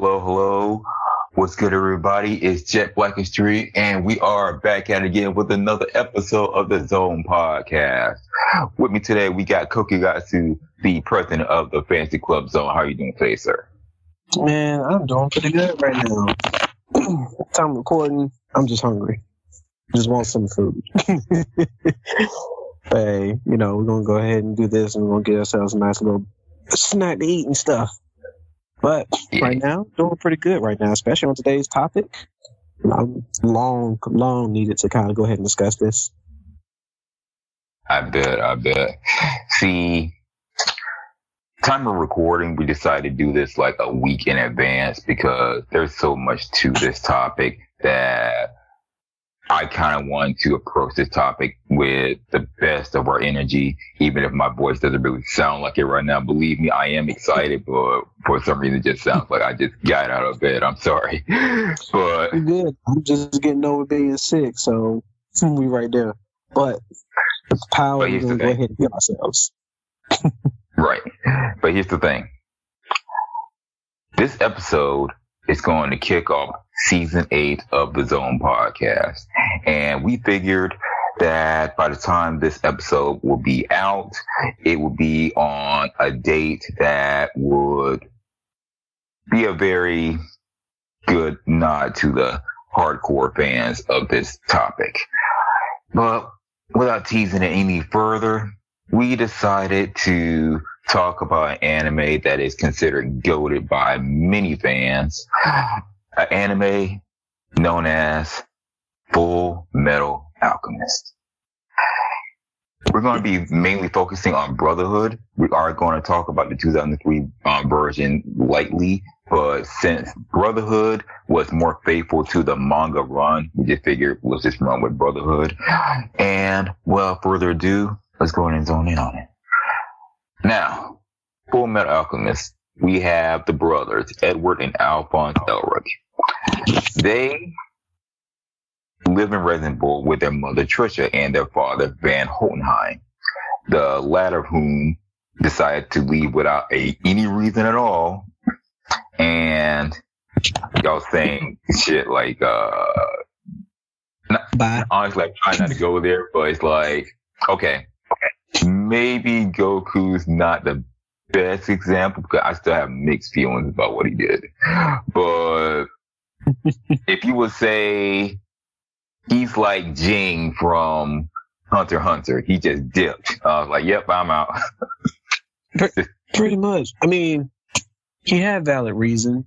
Hello, hello. What's good, everybody? It's Jet Black and Street, and we are back at it again with another episode of the Zone Podcast. With me today, we got Kokigatsu, the president of the Fantasy Club Zone. How are you doing today, sir? Man, I'm doing pretty good right now. Time recording, I'm just hungry. Just want some food. hey, you know, we're gonna go ahead and do this and we're gonna get ourselves a nice little snack to eat and stuff. But Yeah. right now, doing pretty good right now, especially on today's topic. I'm long, long needed to kind of go ahead and discuss this. I bet, I bet. See, time of recording, we decided to do this like a week in advance because there's so much to this topic that I kind of want to approach this topic with the best of our energy, even if my voice doesn't really sound like it right now. Believe me, I am excited, but for some reason, it just sounds like I just got out of bed. I'm sorry, but Pretty good. I'm just getting over being sick, so we right there. But the power, we're gonna go ahead and heal ourselves. Right. But here's the thing. This episode is going to kick off season eight of the Zone podcast. And we figured that by the time this episode will be out, it will be on a date that would be a very good nod to the hardcore fans of this topic. But without teasing it any further, we decided to talk about an anime that is considered goaded by many fans. An anime known as Full Metal Alchemist. We're going to be mainly focusing on Brotherhood. We are going to talk about the 2003 um, version lightly, but since Brotherhood was more faithful to the manga run, we just figured let's just run with Brotherhood. And without further ado, let's go ahead and zone in on it. Now, Full Metal Alchemist, we have the brothers, Edward and Alphonse Elric. They live in Resembool with their mother Trisha and their father Van Hohenheim, the latter of whom decided to leave without a, any reason at all. And y'all saying shit like, uh, not, Bye. honestly, I'm trying not to go there, but it's like, okay, maybe Goku's not the best example because I still have mixed feelings about what he did. But if you would say he's like Ging from Hunter Hunter, he just dipped. I was like, yep, I'm out. Pretty much. I mean, he had valid reason.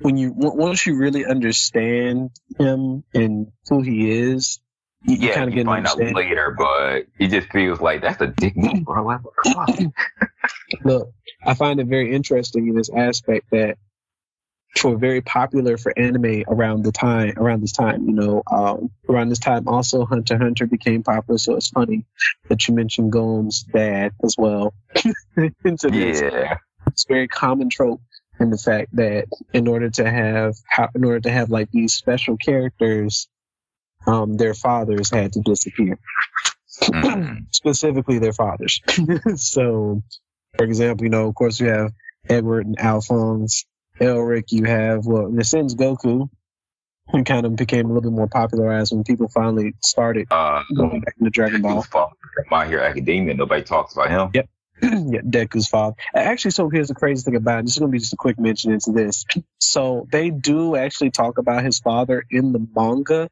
When you once you really understand him and who he is, you, yeah, kind of get find out later, but it just feels like that's a dick move, bro. Like, what the fuck? Look, I find it very interesting in this aspect that for very popular for anime around the time around this time, you know, um, around this time also Hunter Hunter became popular. So it's funny that you mentioned Gon's dad as well into this. yeah. it's a very common trope in the fact that in order to have in order to have like these special characters um their fathers had to disappear Mm. specifically their fathers so for example you know of course you have edward and alphonse elric you have well in a sense goku who kind of became a little bit more popularized when people finally started Uh, going back into dragon ball Who's father from My Hero Academia. Nobody talks about him. Yep. yeah, Deku's father. Actually, so here's the crazy thing about it. This is going to be just a quick mention into this. So they do actually talk about his father in the manga,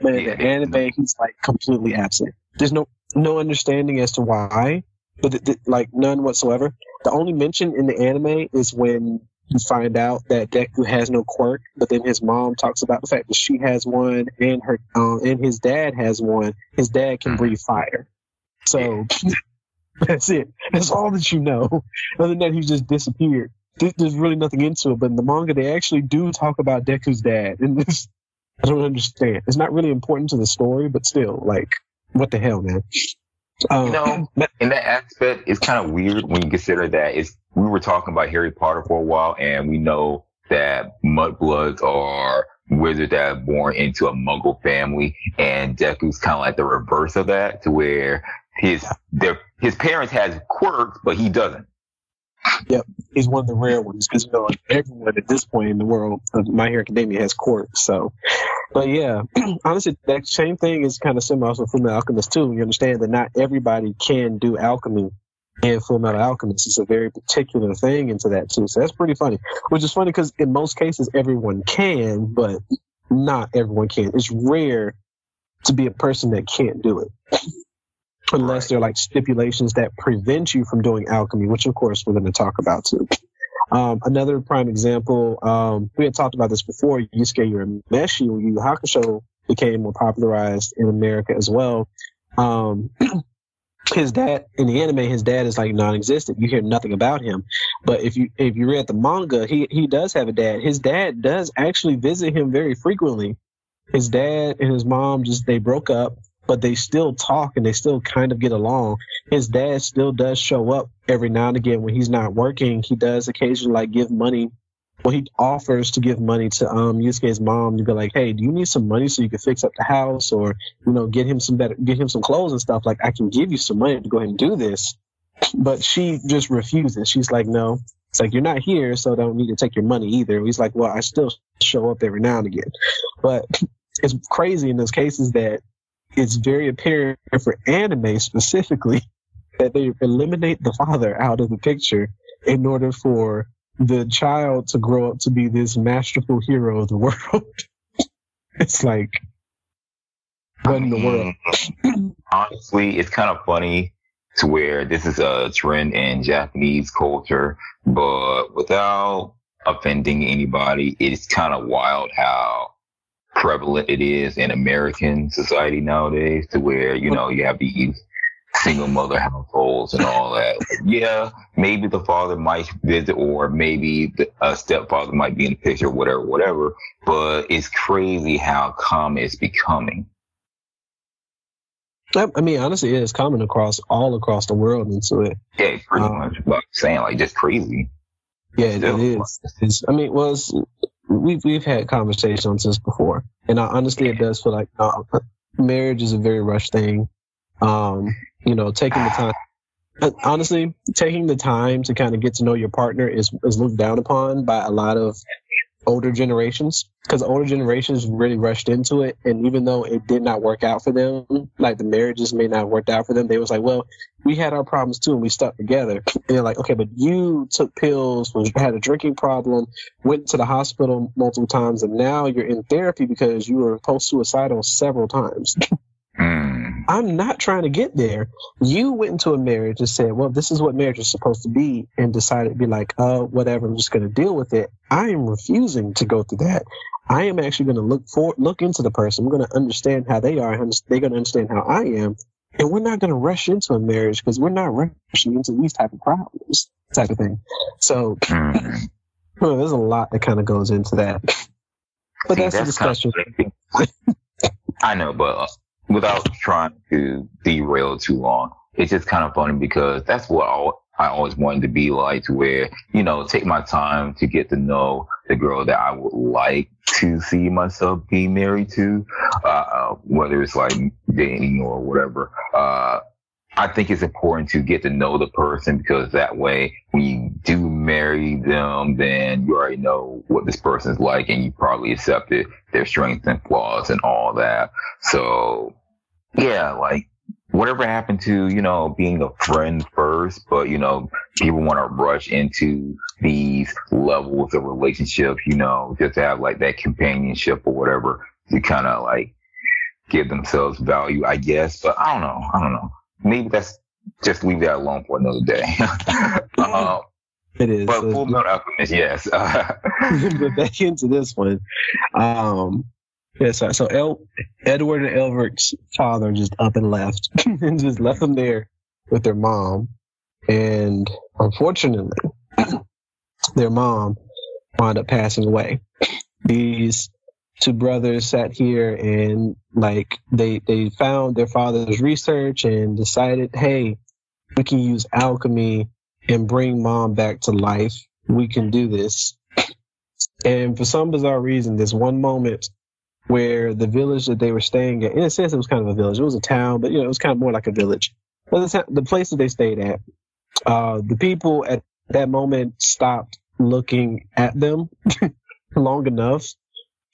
but in Yeah, the anime, he's like completely absent. There's no no understanding as to why, but th- th- like none whatsoever. The only mention in the anime is when you find out that Deku has no quirk, but then his mom talks about the fact that she has one and her um, and his dad has one. His dad can Mhm. breathe fire. So that's it. That's all that you know. Other than that, he just disappeared. There's really nothing into it. But in the manga, they actually do talk about Deku's dad, and this I don't understand. It's not really important to the story, but still, like, what the hell, man? Um, You know, in that aspect, it's kind of weird when you consider that it's, we were talking about Harry Potter for a while and we know that mudbloods are wizards that are born into a muggle family and Deku's kind of like the reverse of that to where his, their, his parents has quirks, but he doesn't. Yep, he's one of the rare ones because you know like everyone at this point in the world of My Hero Academia has quirks. So, but yeah, honestly, that same thing is kind of similar also Full Metal Alchemist too. You understand that not everybody can do alchemy in Full Metal Alchemist. It's a very particular thing into that too. So that's pretty funny. Which is funny because in most cases everyone can, but not everyone can. It's rare to be a person that can't do it. Unless right. there are like stipulations that prevent you from doing alchemy, which of course we're going to talk about too. Um, another prime example, um, we had talked about this before, Yusuke Urameshi, Yu Yu Hakusho became more popularized in America as well. Um, his dad in the anime, his dad is like non-existent. You hear nothing about him. But if you if you read the manga, he he does have a dad. His dad does actually visit him very frequently. His dad and his mom just they broke up, but they still talk and they still kind of get along. His dad still does show up every now and again when he's not working. He does occasionally like give money well, he offers to give money to um Yusuke's mom to be like, hey, do you need some money so you can fix up the house or you know get him some better, get him some clothes and stuff? Like, I can give you some money to go ahead and do this, but she just refuses. She's like, no. It's like you're not here, so I don't need to take your money either. He's like, well, I still show up every now and again, but it's crazy in those cases that it's very apparent for anime specifically that they eliminate the father out of the picture in order for the child to grow up to be this masterful hero of the world. it's like, what in the mm. world? Honestly, it's kind of funny to where this is a trend in Japanese culture, but without offending anybody, it's kind of wild how prevalent it is in American society nowadays to where, you know, you have these single mother households and all that. yeah, maybe the father might visit, or maybe the, a stepfather might be in the picture, whatever, whatever. But it's crazy how common it's becoming. I mean, honestly, it is common across all across the world into it. Yeah, pretty um, much. But I'm saying, like, just crazy. Yeah, Still. it is. It's, I mean, well, we've we've had conversations on this before, and I, honestly, it does feel like uh, marriage is a very rushed thing. Um, you know, taking the time. Honestly, taking the time to kind of get to know your partner is is looked down upon by a lot of older generations because older generations really rushed into it and even though it did not work out for them like the marriages may not have worked out for them they was like well we had our problems too and we stuck together and they're like okay but you took pills had a drinking problem went to the hospital multiple times and now you're in therapy because you were post suicidal several times Mm. I'm not trying to get there. You went into a marriage and said, well, this is what marriage is supposed to be, and decided to be like, oh, whatever, I'm just going to deal with it. I am refusing to go through that. I am actually going to look for, look into the person. I'm going to understand how they are. They're going to understand how I am. And we're not going to rush into a marriage because we're not rushing into these type of problems, type of thing. So mm. well, there's a lot that kind of goes into that. But See, that's, that's a discussion. I know, but without trying to derail too long, it's just kind of funny because that's what I always wanted to be like to where, you know, take my time to get to know the girl that I would like to see myself be married to, uh, whether it's like dating or whatever. Uh, I think it's important to get to know the person because that way when you do marry them, then you already know what this person is like and you probably accepted their strengths and flaws and all that. So yeah, like whatever happened to, you know, being a friend first, but you know, people want to rush into these levels of relationship, you know, just to have like that companionship or whatever to kind of like give themselves value, I guess. But I don't know. I don't know maybe that's just leave that alone for another day. uh, it is. But Full Metal Alchemist, yes. but back into this one. Um, yeah, so, so El, Edward and Elric's father just up and left and just left them there with their mom. And unfortunately, their mom wound up passing away. These two brothers sat here and like they they found their father's research and decided, hey, we can use alchemy and bring mom back to life. We can do this. And for some bizarre reason, there's one moment where the village that they were staying at, in a sense, it was kind of a village. It was a town, but you know, it was kind of more like a village. But the, the place that they stayed at, uh, the people at that moment stopped looking at them long enough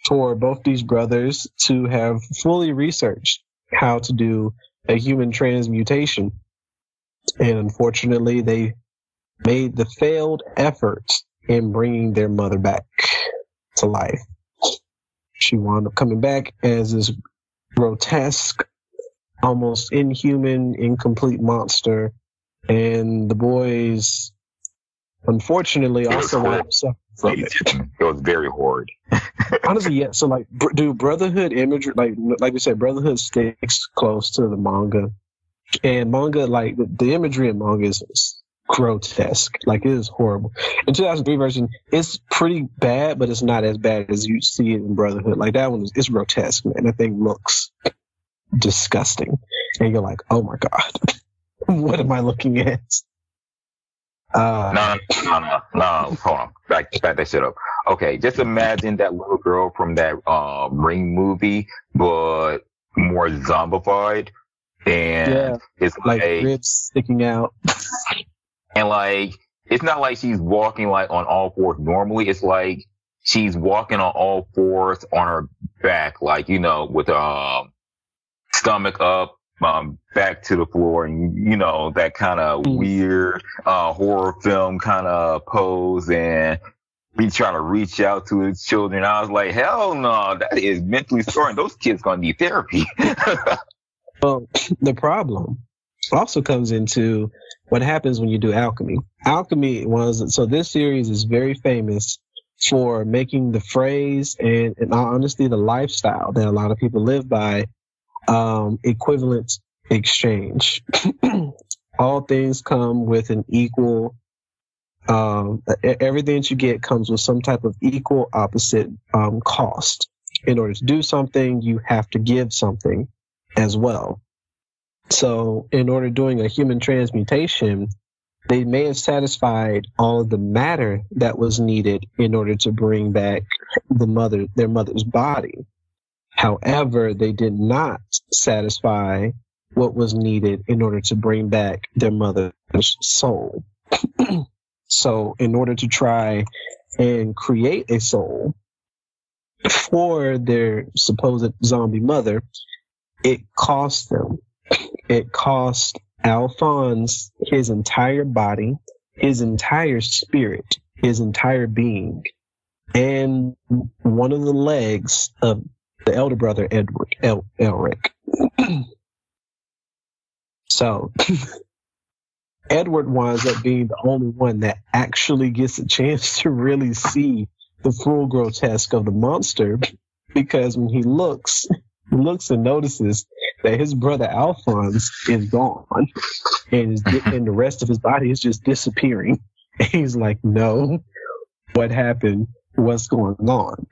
for both these brothers to have fully researched how to do a human transmutation. And unfortunately, they made the failed effort in bringing their mother back to life. She wound up coming back as this grotesque, almost inhuman, incomplete monster. And the boys, unfortunately, also wound up suffering from it. It was very horrid. Honestly, yeah. So, like, br- do Brotherhood imagery, like, like we said, Brotherhood sticks close to the manga, and manga, like, the, the imagery in manga is, is grotesque. Like, it is horrible. In 2003 version, it's pretty bad, but it's not as bad as you see it in Brotherhood. Like, that one is it's grotesque, man. That thing looks disgusting, and you're like, oh my god, what am I looking at? Uh, No, no, no, no. Hold on. Back, back that shit up. Okay, just imagine that little girl from that uh, Ring movie, but more zombified, and Yeah, it's like like, ribs sticking out. and like it's not like she's walking like on all fours normally. It's like she's walking on all fours on her back, like you know, with um stomach up, um, back to the floor, and you know that kind of Mm. weird uh horror film kind of pose, and be trying to reach out to his children. I was like, hell no, that is mentally scarring. Those kids gonna need therapy. Well, the problem also comes into what happens when you do alchemy. Alchemy was so this series is very famous for making the phrase and, in all honesty, the lifestyle that a lot of people live by um, equivalent exchange. all things come with an equal. Um, everything that you get comes with some type of equal opposite um, cost. In order to do something, you have to give something as well. So, in order doing a human transmutation, they may have satisfied all of the matter that was needed in order to bring back the mother, their mother's body. However, they did not satisfy what was needed in order to bring back their mother's soul. so, in order to try and create a soul for their supposed zombie mother, it cost them. It cost Alphonse his entire body, his entire spirit, his entire being, and one of the legs of the elder brother Edward El- Elric. so Edward winds up being the only one that actually gets a chance to really see the full grotesque of the monster because when he looks he looks and notices that his brother Alphonse is gone and, and the rest of his body is just disappearing. And he's like, no, what happened? What's going on?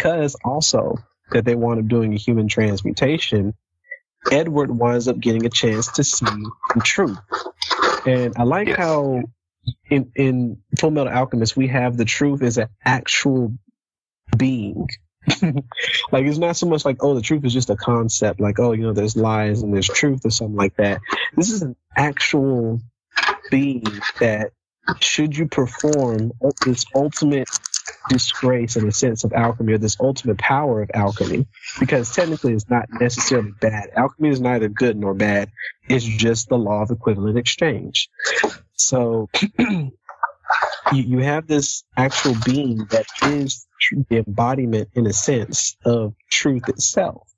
Because also that they wound up doing a human transmutation, Edward winds up getting a chance to see the truth. And I like Yes. how in, in Full Metal Alchemist, we have the truth as an actual being. like it's not so much like oh the truth is just a concept like oh you know there's lies and there's truth or something like that this is an actual being that should you perform this ultimate disgrace in a sense of alchemy or this ultimate power of alchemy because technically it's not necessarily bad. Alchemy is neither good nor bad. It's just the law of equivalent exchange. So you, you have this actual being that is the embodiment in a sense of truth itself.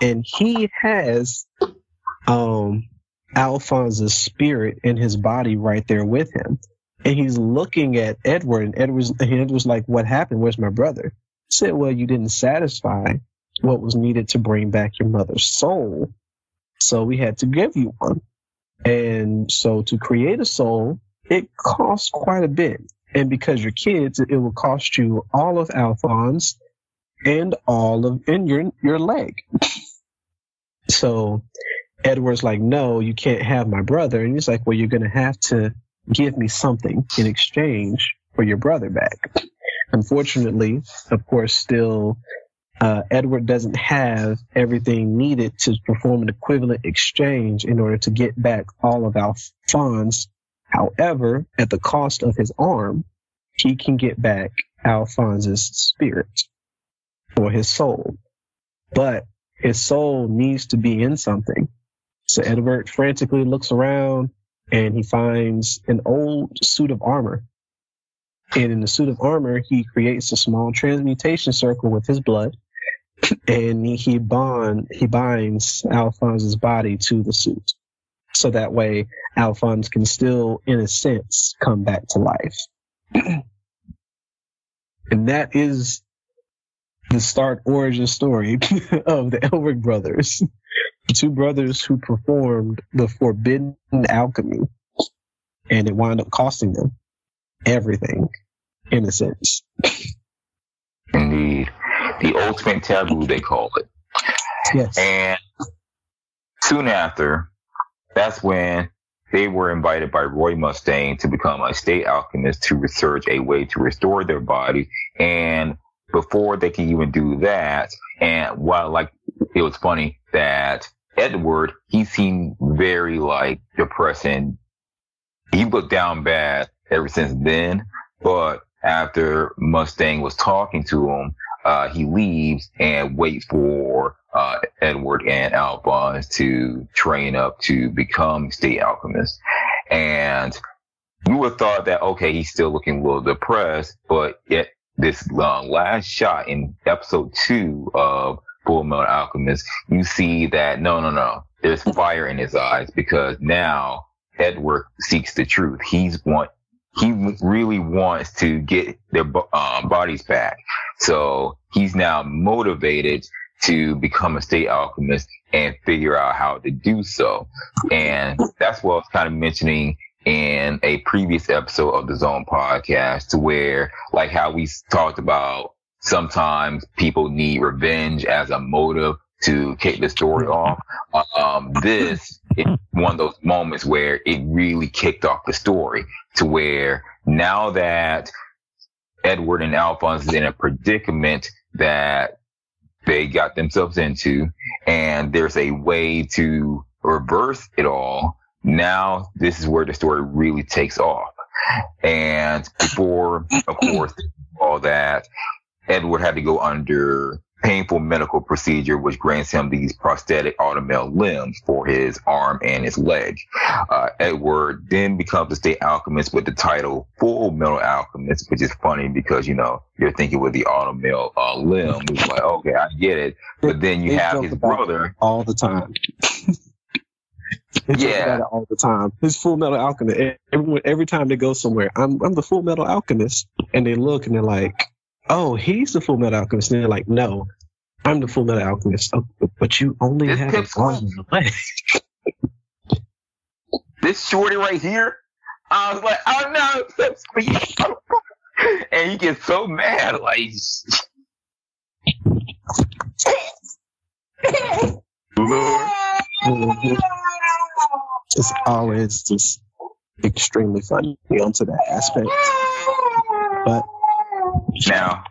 And he has um alphonse's spirit in his body right there with him and he's looking at edward and edward's and edward's like what happened? Where's my brother? He said well you didn't satisfy what was needed to bring back your mother's soul. So we had to give you one. And so to create a soul it costs quite a bit. And because you're kids, it will cost you all of Alphonse and all of in your your leg. so Edward's like, no, you can't have my brother, and he's like, well, you're gonna have to give me something in exchange for your brother back. Unfortunately, of course, still. Uh, Edward doesn't have everything needed to perform an equivalent exchange in order to get back all of Alphonse However, at the cost of his arm, he can get back Alphonse's spirit or his soul. But his soul needs to be in something. So Edward frantically looks around and he finds an old suit of armor. And in the suit of armor, he creates a small transmutation circle with his blood and he bond he binds Alphonse's body to the suit. So that way Alphonse can still, in a sense, come back to life. and that is the start origin story of the Elric brothers. Two brothers who performed the forbidden alchemy and it wound up costing them everything in a sense. Indeed. The ultimate taboo, they call it. Yes. And soon after, that's when they were invited by Roy Mustang to become a state alchemist to research a way to restore their body. And before they can even do that, and while like it was funny that Edward, he seemed very like depressing. He looked down bad ever since then, but after Mustang was talking to him, uh, he leaves and waits for uh, Edward and Alphonse to train up to become state alchemists. And you would have thought that, okay, he's still looking a little depressed, but yet this uh, last shot in episode two of Full Metal Alchemist, you see that no, no, no, there's fire in his eyes because now Edward seeks the truth. He's want, he really wants to get their um, bodies back. So he's now motivated to become a state alchemist and figure out how to do so. And that's what I was kind of mentioning in a previous episode of the Zone podcast to where like how we talked about sometimes people need revenge as a motive to kick the story off. Um, this is one of those moments where it really kicked off the story to where now that Edward and Alphonse is in a predicament that they got themselves into and there's a way to reverse it all. Now this is where the story really takes off. And before, of course, all that, Edward had to go under painful medical procedure, which grants him these prosthetic automail limbs for his arm and his leg. Uh, Edward then becomes a state alchemist with the title Full Metal Alchemist, which is funny because, you know, you're thinking with the automail uh, limb. It's like, okay, I get it. But then you have his brother. All the time. yeah, all the time. His Full Metal Alchemist. Everyone, every time they go somewhere, I'm I'm the Full Metal Alchemist, and they look and they're like, oh, he's the Full Metal Alchemist. And they're like, no, I'm the Full Metal Alchemist. Oh, but you only this have and leg. this shorty right here, I was like, oh no, and he gets so mad, like. It's always just extremely funny onto that aspect. But now,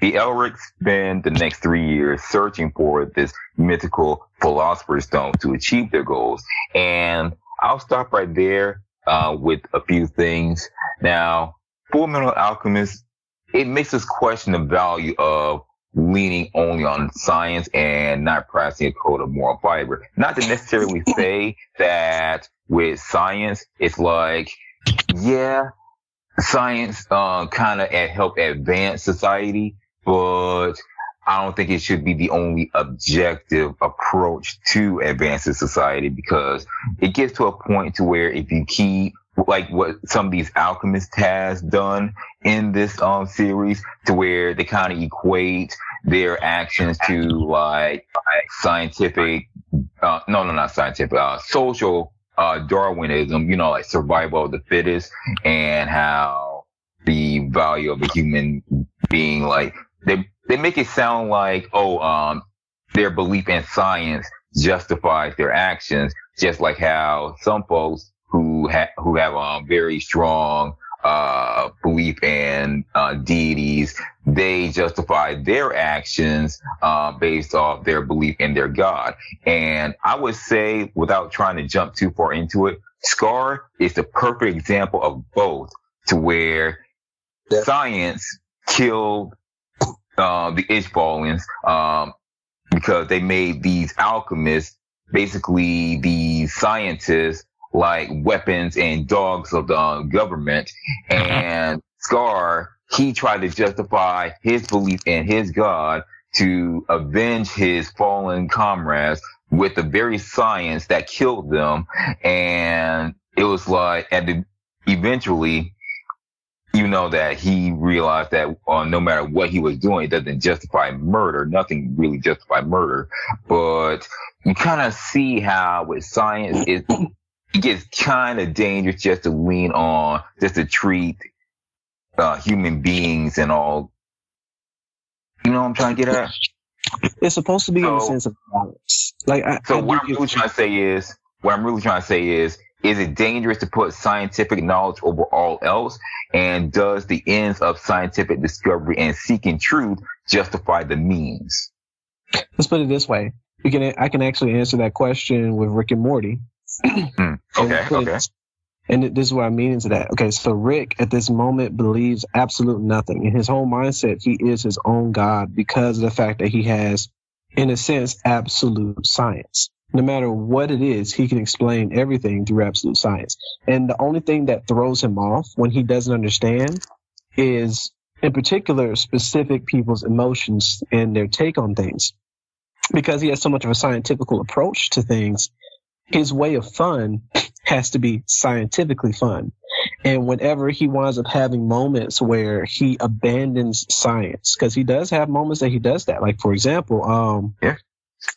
the Elrics spend the next three years searching for this mythical philosopher's stone to achieve their goals. And I'll stop right there uh, with a few things. Now, Full Metal Alchemist, it makes us question the value of leaning only on science and not practicing a code of moral fiber. Not to necessarily say that with science, it's like, yeah, science uh, kind of help advance society, but I don't think it should be the only objective approach to advancing society because it gets to a point to where if you keep like what some of these alchemists has done in this um series to where they kind of equate their actions to like scientific uh, no no not scientific uh, social uh, Darwinism, you know, like survival of the fittest and how the value of a human being, like they, they make it sound like, oh, um, their belief in science justifies their actions, just like how some folks who have, who have a um, very strong, uh, belief in, uh, deities, they justify their actions uh, based off their belief in their God. And I would say, without trying to jump too far into it, Scar is the perfect example of both to where yeah. science killed uh, the Ishballans um, because they made these alchemists basically these scientists like weapons and dogs of the government. Uh-huh. And Scar, he tried to justify his belief in his God to avenge his fallen comrades with the very science that killed them. And it was like, at the, eventually, you know that he realized that uh, no matter what he was doing, it doesn't justify murder. Nothing really justifies murder, but you kind of see how with science it gets kind of dangerous just to lean on, just to treat uh, human beings and all. You know what I'm trying to get at? It's supposed to be so, in a sense of balance. Like, I, so I what I'm really trying to say is, what I'm really trying to say is, is it dangerous to put scientific knowledge over all else? And does the ends of scientific discovery and seeking truth justify the means? Let's put it this way. We can, I can actually answer that question with Rick and Morty. Mm, okay, okay. And this is what I mean into that. Okay, so Rick at this moment believes absolute nothing. In his whole mindset, he is his own God because of the fact that he has, in a sense, absolute science. No matter what it is, he can explain everything through absolute science. And the only thing that throws him off when he doesn't understand is, in particular, specific people's emotions and their take on things. Because he has so much of a scientific approach to things, his way of fun has to be scientifically fun. And whenever he winds up having moments where he abandons science, because he does have moments that he does that. Like for example, um, yeah.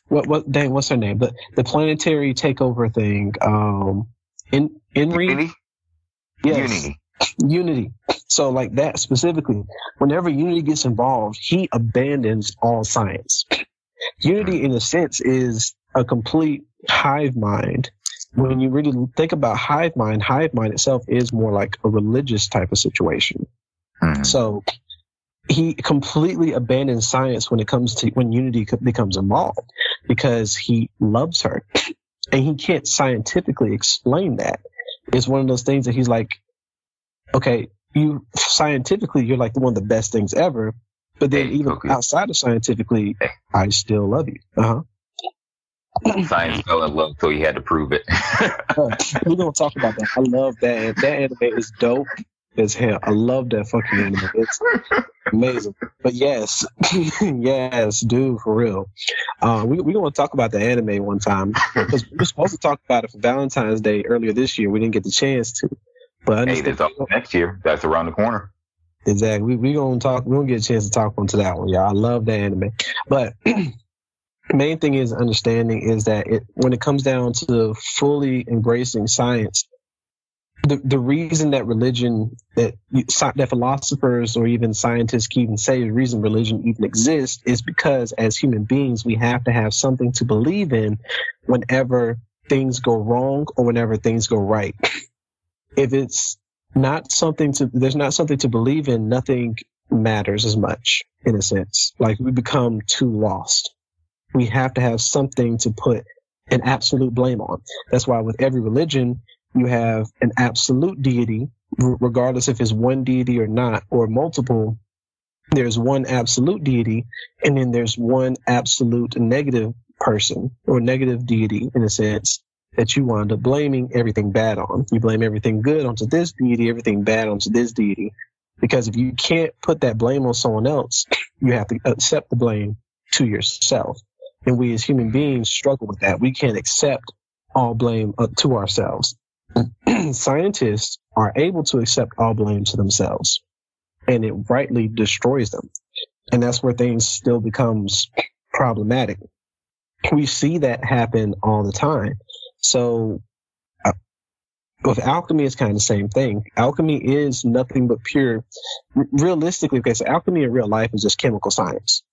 What what dang, what's her name? The the planetary takeover thing. Um in Inri? Unity? Yes. Unity. Unity. So like that specifically, whenever Unity gets involved, he abandons all science. Unity in a sense is a complete hive mind when you really think about hive mind, hive mind itself is more like a religious type of situation. Mm-hmm. So he completely abandons science when it comes to when unity becomes involved because he loves her and he can't scientifically explain that. It's one of those things that he's like, okay, you scientifically, you're like one of the best things ever. But then even outside of scientifically, I still love you. Uh huh. Science fell in love, so he had to prove it. We're gonna talk about that. I love that. That anime is dope as hell. I love that fucking anime. It's amazing. But yes, yes, dude, for real. Uh, we we're gonna talk about the anime one time because we were supposed to talk about it for Valentine's Day earlier this year. We didn't get the chance to. But hey, there's next year. That's around the corner. Exactly. We we gonna talk. We gonna get a chance to talk onto that one, y'all. I love that anime. But main thing is understanding is that it, when it comes down to fully embracing science, the, the reason that religion that that philosophers or even scientists can even say the reason religion even exists is because as human beings we have to have something to believe in whenever things go wrong or whenever things go right. If it's not something to there's not something to believe in, nothing matters as much in a sense. Like we become too lost we have to have something to put an absolute blame on. That's why with every religion, you have an absolute deity, regardless if it's one deity or not, or multiple. There's one absolute deity, and then there's one absolute negative person or negative deity in a sense that you wind up blaming everything bad on. You blame everything good onto this deity, everything bad onto this deity. Because if you can't put that blame on someone else, you have to accept the blame to yourself. And we as human beings struggle with that. We can't accept all blame to ourselves. Scientists are able to accept all blame to themselves and it rightly destroys them. And that's where things still becomes problematic. We see that happen all the time. So uh, with alchemy, it's kind of the same thing. Alchemy is nothing but pure, realistically, because alchemy in real life is just chemical science,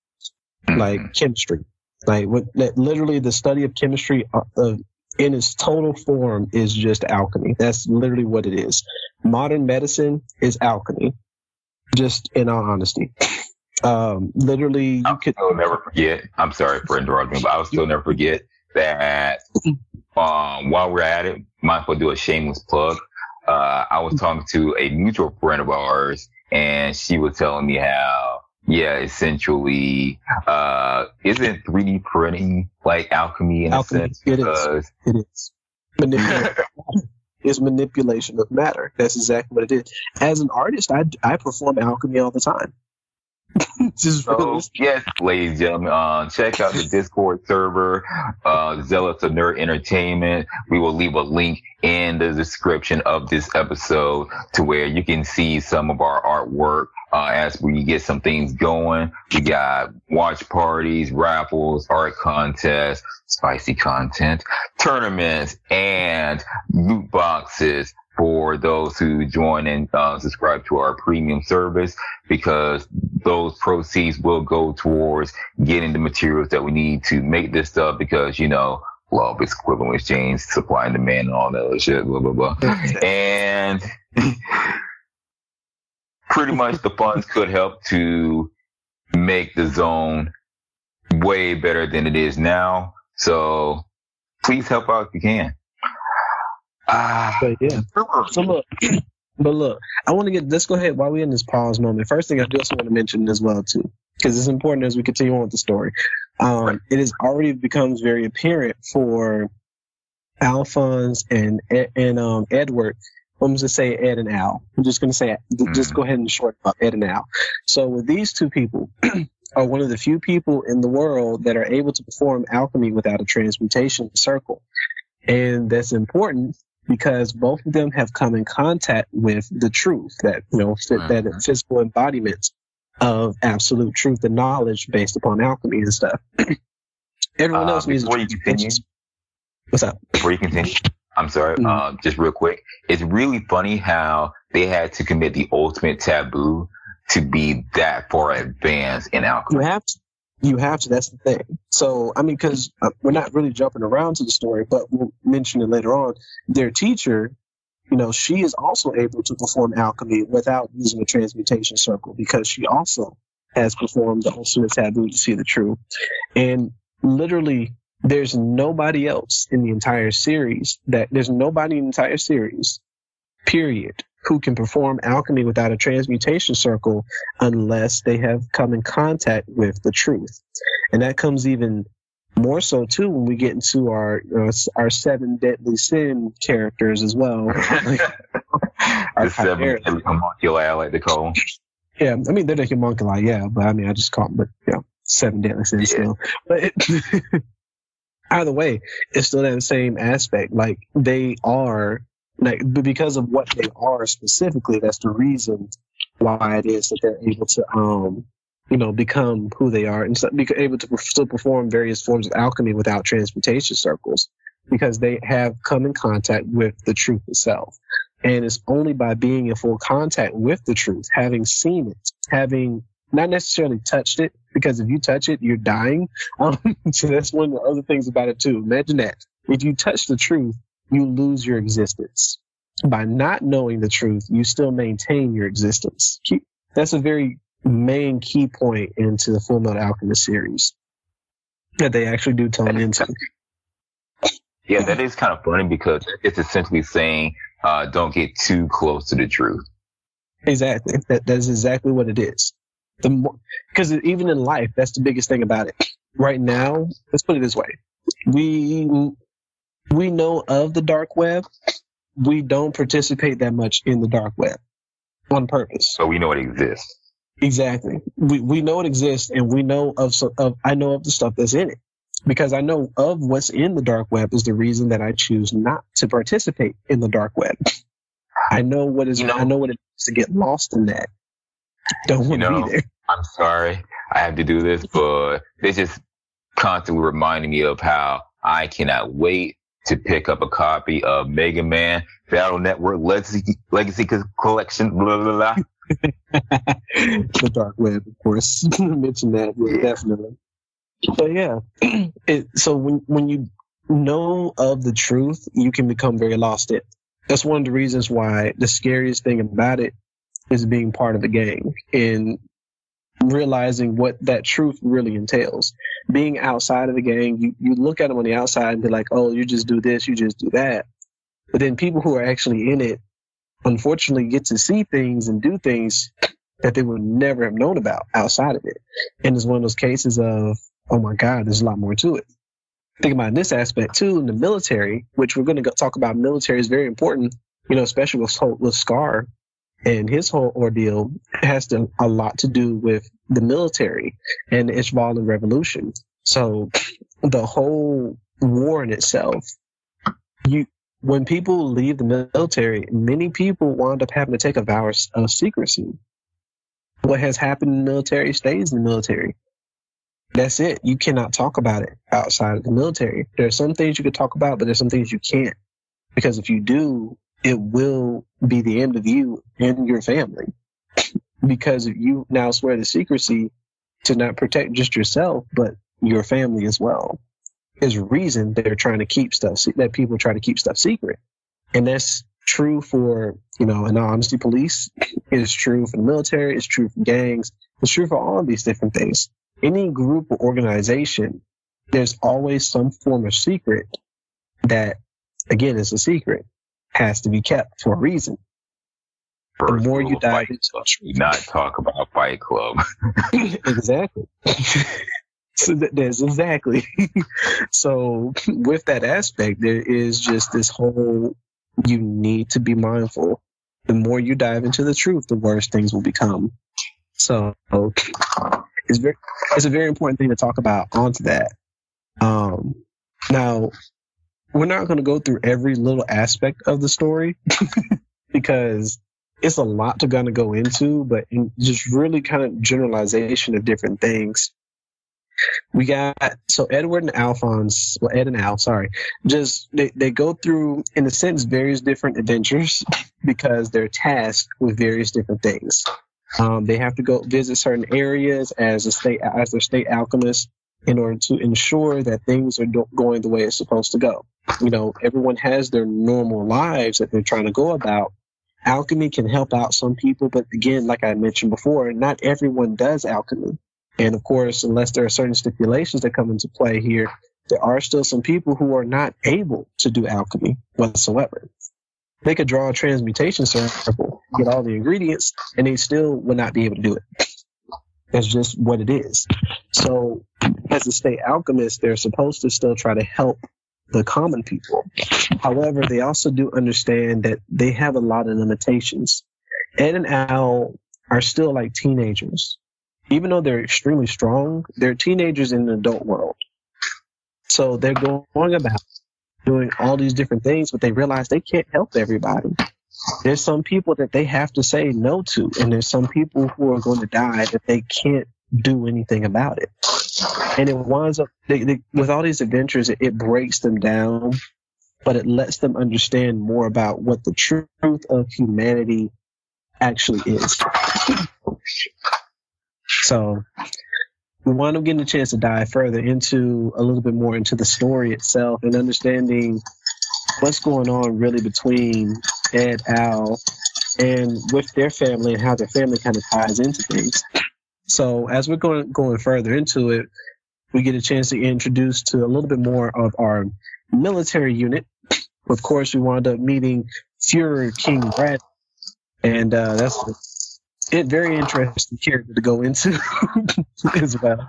like mm-hmm. chemistry. Like what, literally the study of chemistry uh, in its total form is just alchemy. That's literally what it is. Modern medicine is alchemy, just in all honesty. Um, literally, you I'll could still never forget. I'm sorry for interrupting, but I'll still never forget that um, while we're at it, might as well do a shameless plug. Uh, I was talking to a mutual friend of ours, and she was telling me how, yeah, essentially, uh, isn't 3D printing like alchemy in alchemy, a sense? It is. It is. Manipulation. it's manipulation of matter. That's exactly what it is. As an artist, I, I perform alchemy all the time. so, yes, ladies and gentlemen, uh, check out the Discord server, uh, Zealots of Nerd Entertainment. We will leave a link in the description of this episode to where you can see some of our artwork. Uh, as we get some things going, we got watch parties, raffles, art contests, spicy content, tournaments, and loot boxes for those who join and uh, subscribe to our premium service because those proceeds will go towards getting the materials that we need to make this stuff because, you know, law of equivalent exchange, supply and demand and all that other shit, blah, blah, blah. and pretty much the funds could help to make the zone way better than it is now. So please help out if you can. Ah, but yeah. So look, but look, I want to get. Let's go ahead while we're in this pause moment. First thing I just want to mention as well too, because it's important as we continue on with the story. Um. It has already becomes very apparent for Alphonse and and um, Edward. I'm just gonna say Ed and Al. I'm just going to say mm. just go ahead and short up Ed and Al. So with these two people. are one of the few people in the world that are able to perform alchemy without a transmutation circle. And that's important because both of them have come in contact with the truth that you know mm-hmm. that physical embodiments of absolute truth and knowledge based upon alchemy and stuff. Everyone uh, else needs before you continue. What's up? Before you continue, I'm sorry. Mm-hmm. Uh, just real quick, it's really funny how they had to commit the ultimate taboo to be that far advanced in alchemy. You have to. You have to. That's the thing. So, I mean, because uh, we're not really jumping around to the story, but we'll mention it later on. Their teacher, you know, she is also able to perform alchemy without using a transmutation circle because she also has performed the ultimate taboo to see the truth. And literally, there's nobody else in the entire series that there's nobody in the entire series, period, who can perform alchemy without a transmutation circle unless they have come in contact with the truth. And that comes even more so too when we get into our uh, our seven deadly sin characters as well. the seven homunculi, I like to call them. Yeah, I mean they're the homunculi, yeah, but I mean I just call them, but yeah, seven deadly sins yeah. still. But it, either way, it's still that same aspect. Like they are like because of what they are specifically, that's the reason why it is that they're able to, um, you know, become who they are and so, be able to still perform various forms of alchemy without transmutation circles because they have come in contact with the truth itself. And it's only by being in full contact with the truth, having seen it, having not necessarily touched it, because if you touch it, you're dying. Um, so that's one of the other things about it too. Imagine that. If you touch the truth, you lose your existence. By not knowing the truth, you still maintain your existence. That's a very main key point into the Full Metal Alchemist series that they actually do tone into. Yeah, that is kind of funny because it's essentially saying, uh, don't get too close to the truth. Exactly. That, that's exactly what it is. The because even in life, that's the biggest thing about it. Right now, let's put it this way. We we know of the dark web. We don't participate that much in the dark web on purpose. So we know it exists. Exactly. We we know it exists, and we know of of I know of the stuff that's in it because I know of what's in the dark web is the reason that I choose not to participate in the dark web. I know what is. You know, I know what it is to get lost in that. Don't want to be there. I'm sorry, I have to do this, but this just constantly reminding me of how I cannot wait to pick up a copy of Mega Man Battle Network Legacy, Legacy Collection, blah, blah, blah. the dark web, of course. Mention that, yeah, definitely. But yeah, it, so when, when you know of the truth, you can become very lost it. That's one of the reasons why the scariest thing about it is being part of the gang. And realizing what that truth really entails. Being outside of the gang, you, you look at them on the outside and be like, oh, you just do this, you just do that. But then people who are actually in it, unfortunately, get to see things and do things that they would never have known about outside of it. And it's one of those cases of, oh my God, there's a lot more to it. Think about this aspect too in the military, which we're going to talk about. Military is very important, you know, especially with with Scar and his whole ordeal has to, a lot to do with the military and the Ishvalan revolution. So the whole war in itself, you when people leave the military, many people wind up having to take a vow of secrecy. What has happened in the military stays in the military. That's it. You cannot talk about it outside of the military. There are some things you could talk about, but there's some things you can't. Because if you do, it will be the end of you and your family. because if you now swear the secrecy to not protect just yourself, but your family as well. Is reason they're trying to keep stuff that people try to keep stuff secret, and that's true for you know an honesty police. It's true for the military. It's true for gangs. It's true for all of these different things. Any group or organization, there's always some form of secret that, again, is a secret has to be kept for a reason. First the more you dive into not talk about Fight Club. exactly. so there's exactly. so with that aspect, there is just this whole. You need to be mindful. The more you dive into the truth, the worse things will become. So it's very, it's a very important thing to talk about onto that. Um, now, we're not going to go through every little aspect of the story because it's a lot to kind of go into, but in just really kind of generalization of different things. We got so Edward and Alphonse, well Ed and Al, sorry, just they, they go through in a sense various different adventures because they're tasked with various different things. Um, they have to go visit certain areas as a state as their state alchemists in order to ensure that things are going the way it's supposed to go. You know, everyone has their normal lives that they're trying to go about. Alchemy can help out some people, but again, like I mentioned before, not everyone does alchemy. And of course, unless there are certain stipulations that come into play here, there are still some people who are not able to do alchemy whatsoever. They could draw a transmutation circle, get all the ingredients, and they still would not be able to do it. That's just what it is. So, as a state alchemist, they're supposed to still try to help the common people. However, they also do understand that they have a lot of limitations. Ed and Al are still like teenagers. Even though they're extremely strong, they're teenagers in the adult world. So they're going about doing all these different things, but they realize they can't help everybody. There's some people that they have to say no to, and there's some people who are going to die that they can't do anything about it. And it winds up they, they, with all these adventures, it, it breaks them down, but it lets them understand more about what the truth of humanity actually is. So we wind up getting a chance to dive further into a little bit more into the story itself and understanding what's going on really between Ed, Al, and with their family and how their family kind of ties into things. So as we're going going further into it, we get a chance to get introduced to a little bit more of our military unit. Of course, we wound up meeting Fuhrer King Brad, and uh, that's it. Very interesting character to go into as well.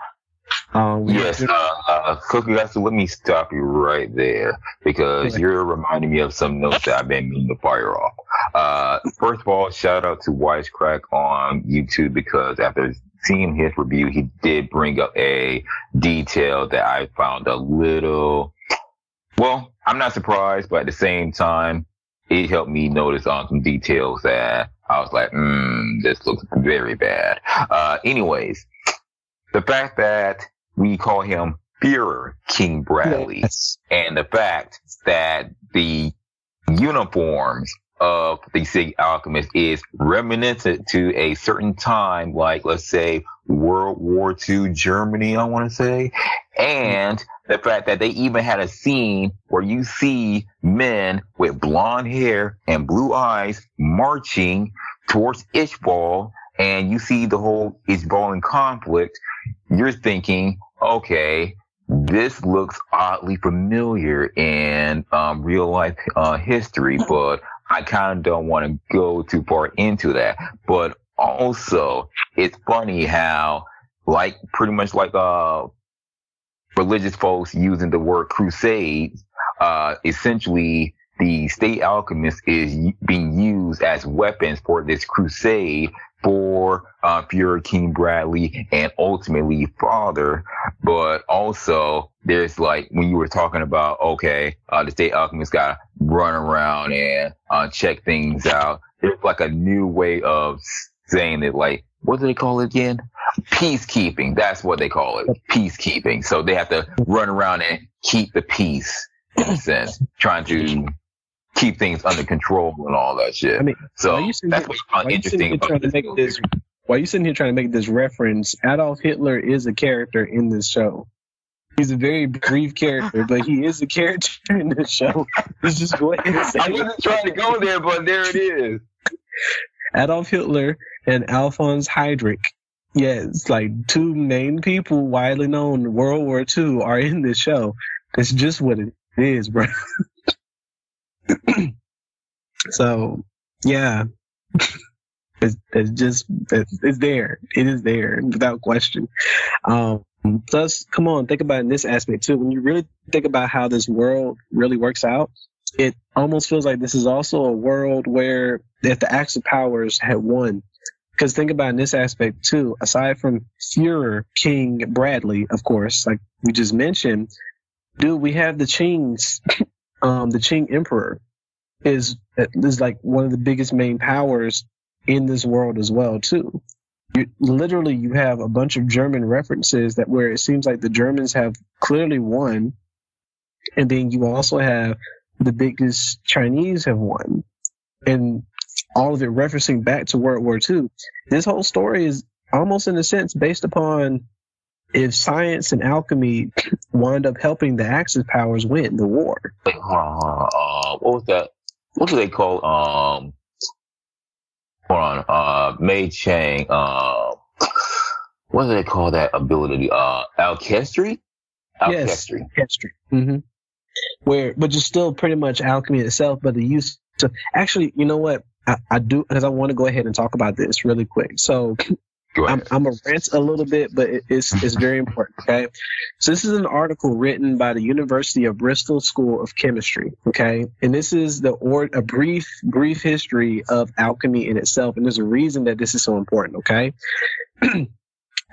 Um, yes, uh, uh, Cookie, let me stop you right there because you're reminding me of some notes that I've been meaning to fire off. Uh, first of all, shout out to Wisecrack on YouTube because after seeing his review, he did bring up a detail that I found a little, well, I'm not surprised, but at the same time, it helped me notice on some details that I was like, hmm, this looks very bad. Uh, anyways, the fact that we call him Fuhrer King Bradley, yes. and the fact that the uniforms of the Sig Alchemist is reminiscent to a certain time, like let's say World War II Germany, I want to say, and the fact that they even had a scene where you see men with blonde hair and blue eyes marching towards Ishbal and you see the whole Ishbalan conflict, you're thinking, okay, this looks oddly familiar in um, real life uh, history, but I kind of don't want to go too far into that. But also, it's funny how, like, pretty much like uh, religious folks using the word crusade, uh, essentially the state alchemist is being used as weapons for this crusade for uh, Fuhrer King Bradley and ultimately Father. But also, there's like when you were talking about okay, uh, the state alchemist got to run around and uh, check things out. There's like a new way of saying it. Like what do they call it again? Peacekeeping. That's what they call it. Peacekeeping. So they have to run around and keep the peace in a sense, trying to keep things under control and all that shit. I mean, so that's what I found interesting about this, this. Why you sitting here trying to make this reference? Adolf Hitler is a character in this show. He's a very brief character, but he is a character in this show. Let's just go ahead and say I wasn't trying to go there, but there it is. Adolf Hitler and Alphonse Heydrich. Yes, like two main people widely known in World War II are in this show. That's just what it is, bro. so yeah, it's, it's just it's, it's, there. It is there without question. Um, plus, come on, think about in this aspect too. When you really think about how this world really works out, it almost feels like this is also a world where if the Axis powers had won. Because think about in this aspect too, aside from Fuhrer, King Bradley, of course, like we just mentioned, dude, we have the Qings um, the Qing Emperor is is like one of the biggest main powers in this world as well too. You, literally, you have a bunch of German references that where it seems like the Germans have clearly won, and then you also have the biggest Chinese have won, and all of it referencing back to World War II. This whole story is almost in a sense based upon if science and alchemy wind up helping the Axis powers win the war. Wait, hold on, hold on. Uh, what was that? What do they call? Um, hold on. Uh, Mei Chang. Uh, what do they call that ability? Uh, alchemy. Alchemy. Yes, Mm-hmm. Where, but just still pretty much alchemy itself, but the use to actually, you know what? I, I do because I want to go ahead and talk about this really quick. So I'm, I'm a rant a little bit, but it's it's very important. Okay, so this is an article written by the University of Bristol School of Chemistry. Okay, and this is the or a brief brief history of alchemy in itself, and there's a reason that this is so important. Okay,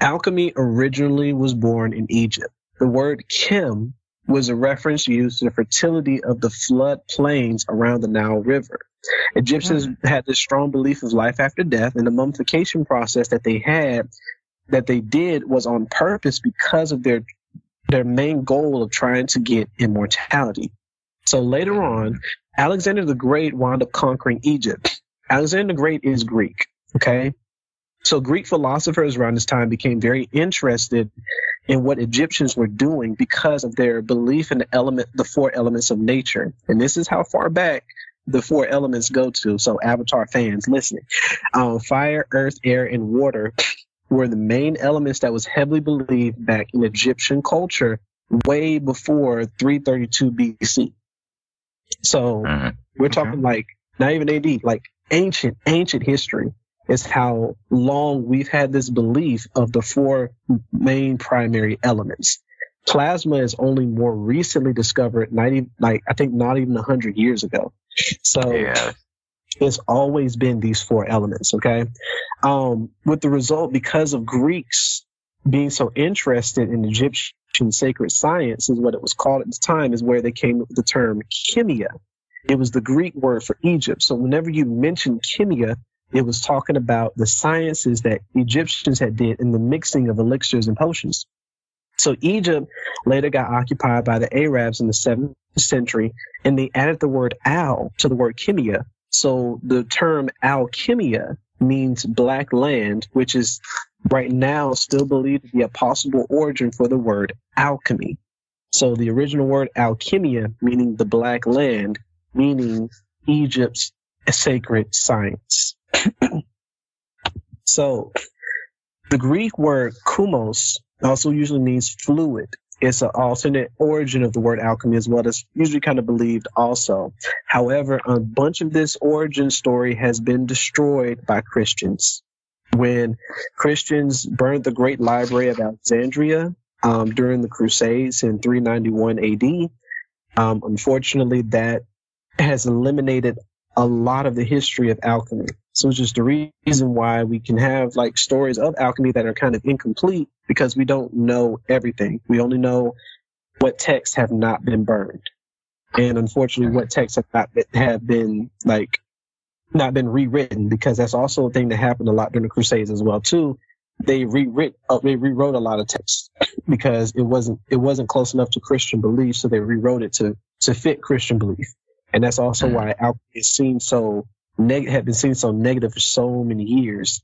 alchemy originally was born in Egypt. The word chem was a reference used to the fertility of the flood plains around the Nile River. Egyptians mm-hmm. had this strong belief of life after death, and the mummification process that they had, that they did, was on purpose because of their their main goal of trying to get immortality. So later on, Alexander the Great wound up conquering Egypt. Alexander the Great is Greek. Okay. So Greek philosophers around this time became very interested in what Egyptians were doing because of their belief in the element, the four elements of nature. And this is how far back the four elements go to. So Avatar fans listening, um, fire, earth, air, and water were the main elements that was heavily believed back in Egyptian culture way before 332 BC. So mm-hmm. we're talking mm-hmm. like not even AD, like ancient, ancient history is how long we've had this belief of the four main primary elements. Plasma is only more recently discovered, not even, like I think not even a hundred years ago. So yeah. it's always been these four elements. Okay. Um, with the result, because of Greeks being so interested in Egyptian sacred science is what it was called at the time is where they came up with the term chemia. It was the Greek word for Egypt. So whenever you mention chemia, it was talking about the sciences that Egyptians had did in the mixing of elixirs and potions. So Egypt later got occupied by the Arabs in the seventh century, and they added the word al to the word chemia. So the term alchemia means black land, which is right now still believed to be a possible origin for the word alchemy. So the original word alchemia, meaning the black land, meaning Egypt's sacred science. So the Greek word kumos also usually means fluid. It's an alternate origin of the word alchemy as well. That's usually kind of believed also. However, a bunch of this origin story has been destroyed by Christians. When Christians burned the great library of Alexandria um, during the Crusades in 391 AD, um, unfortunately, that has eliminated a lot of the history of alchemy. So it's just the reason why we can have like stories of alchemy that are kind of incomplete because we don't know everything. We only know what texts have not been burned. And unfortunately, what texts have not been, have been like not been rewritten because that's also a thing that happened a lot during the Crusades as well too. They rewrit, uh, they rewrote a lot of texts because it wasn't it wasn't close enough to Christian belief, so they rewrote it to to fit Christian belief. And that's also mm-hmm. why alchemy is seen so neg- had been seen so negative for so many years,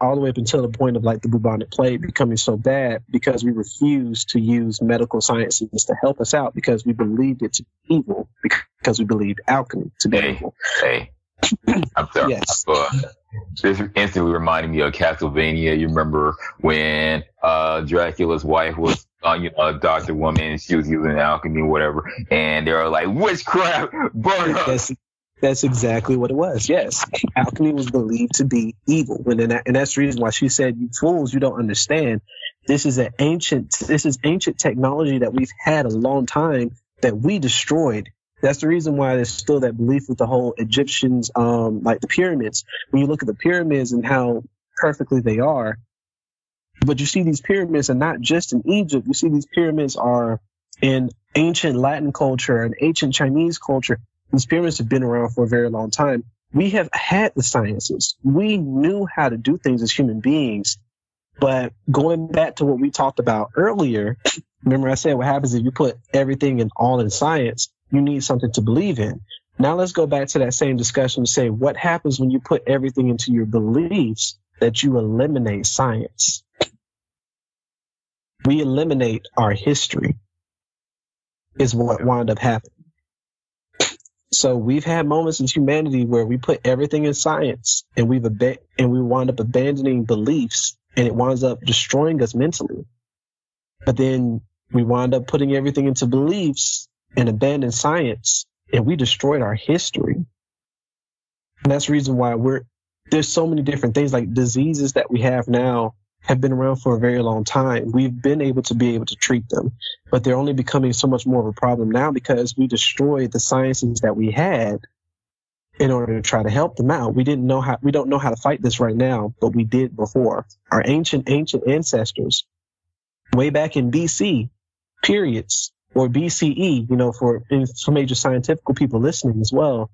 all the way up until the point of like the bubonic plague becoming so bad because we refused to use medical sciences to help us out because we believed it to be evil because we believed alchemy to be hey, evil. Hey, I'm sorry. Yes. Uh, this instantly reminded me of Castlevania. You remember when uh, Dracula's wife was uh, you know, a doctor woman, and she was using alchemy or whatever, and they were like, witchcraft, burn up. That's, that's exactly what it was. Yes. Alchemy was believed to be evil. When, and, and that's the reason why she said, you fools, you don't understand. This is an ancient, this is ancient technology that we've had a long time that we destroyed. That's the reason why there's still that belief with the whole Egyptians, um, like the pyramids. When you look at the pyramids and how perfectly they are, but you see these pyramids are not just in Egypt. You see these pyramids are in ancient Latin culture and ancient Chinese culture. These pyramids have been around for a very long time. We have had the sciences. We knew how to do things as human beings. But going back to what we talked about earlier, remember I said what happens if you put everything in all in science, you need something to believe in. Now let's go back to that same discussion and say what happens when you put everything into your beliefs that you eliminate science we eliminate our history is what wound up happening. So we've had moments in humanity where we put everything in science and we've ab- and we wind up abandoning beliefs and it winds up destroying us mentally. But then we wind up putting everything into beliefs and abandon science and we destroyed our history. And that's the reason why we're there's so many different things like diseases that we have now have been around for a very long time. We've been able to be able to treat them, but they're only becoming so much more of a problem now because we destroyed the sciences that we had in order to try to help them out. We didn't know how, we don't know how to fight this right now, but we did before. Our ancient, ancient ancestors, way back in BC, periods, or BCE, you know, for, for major scientific people listening as well,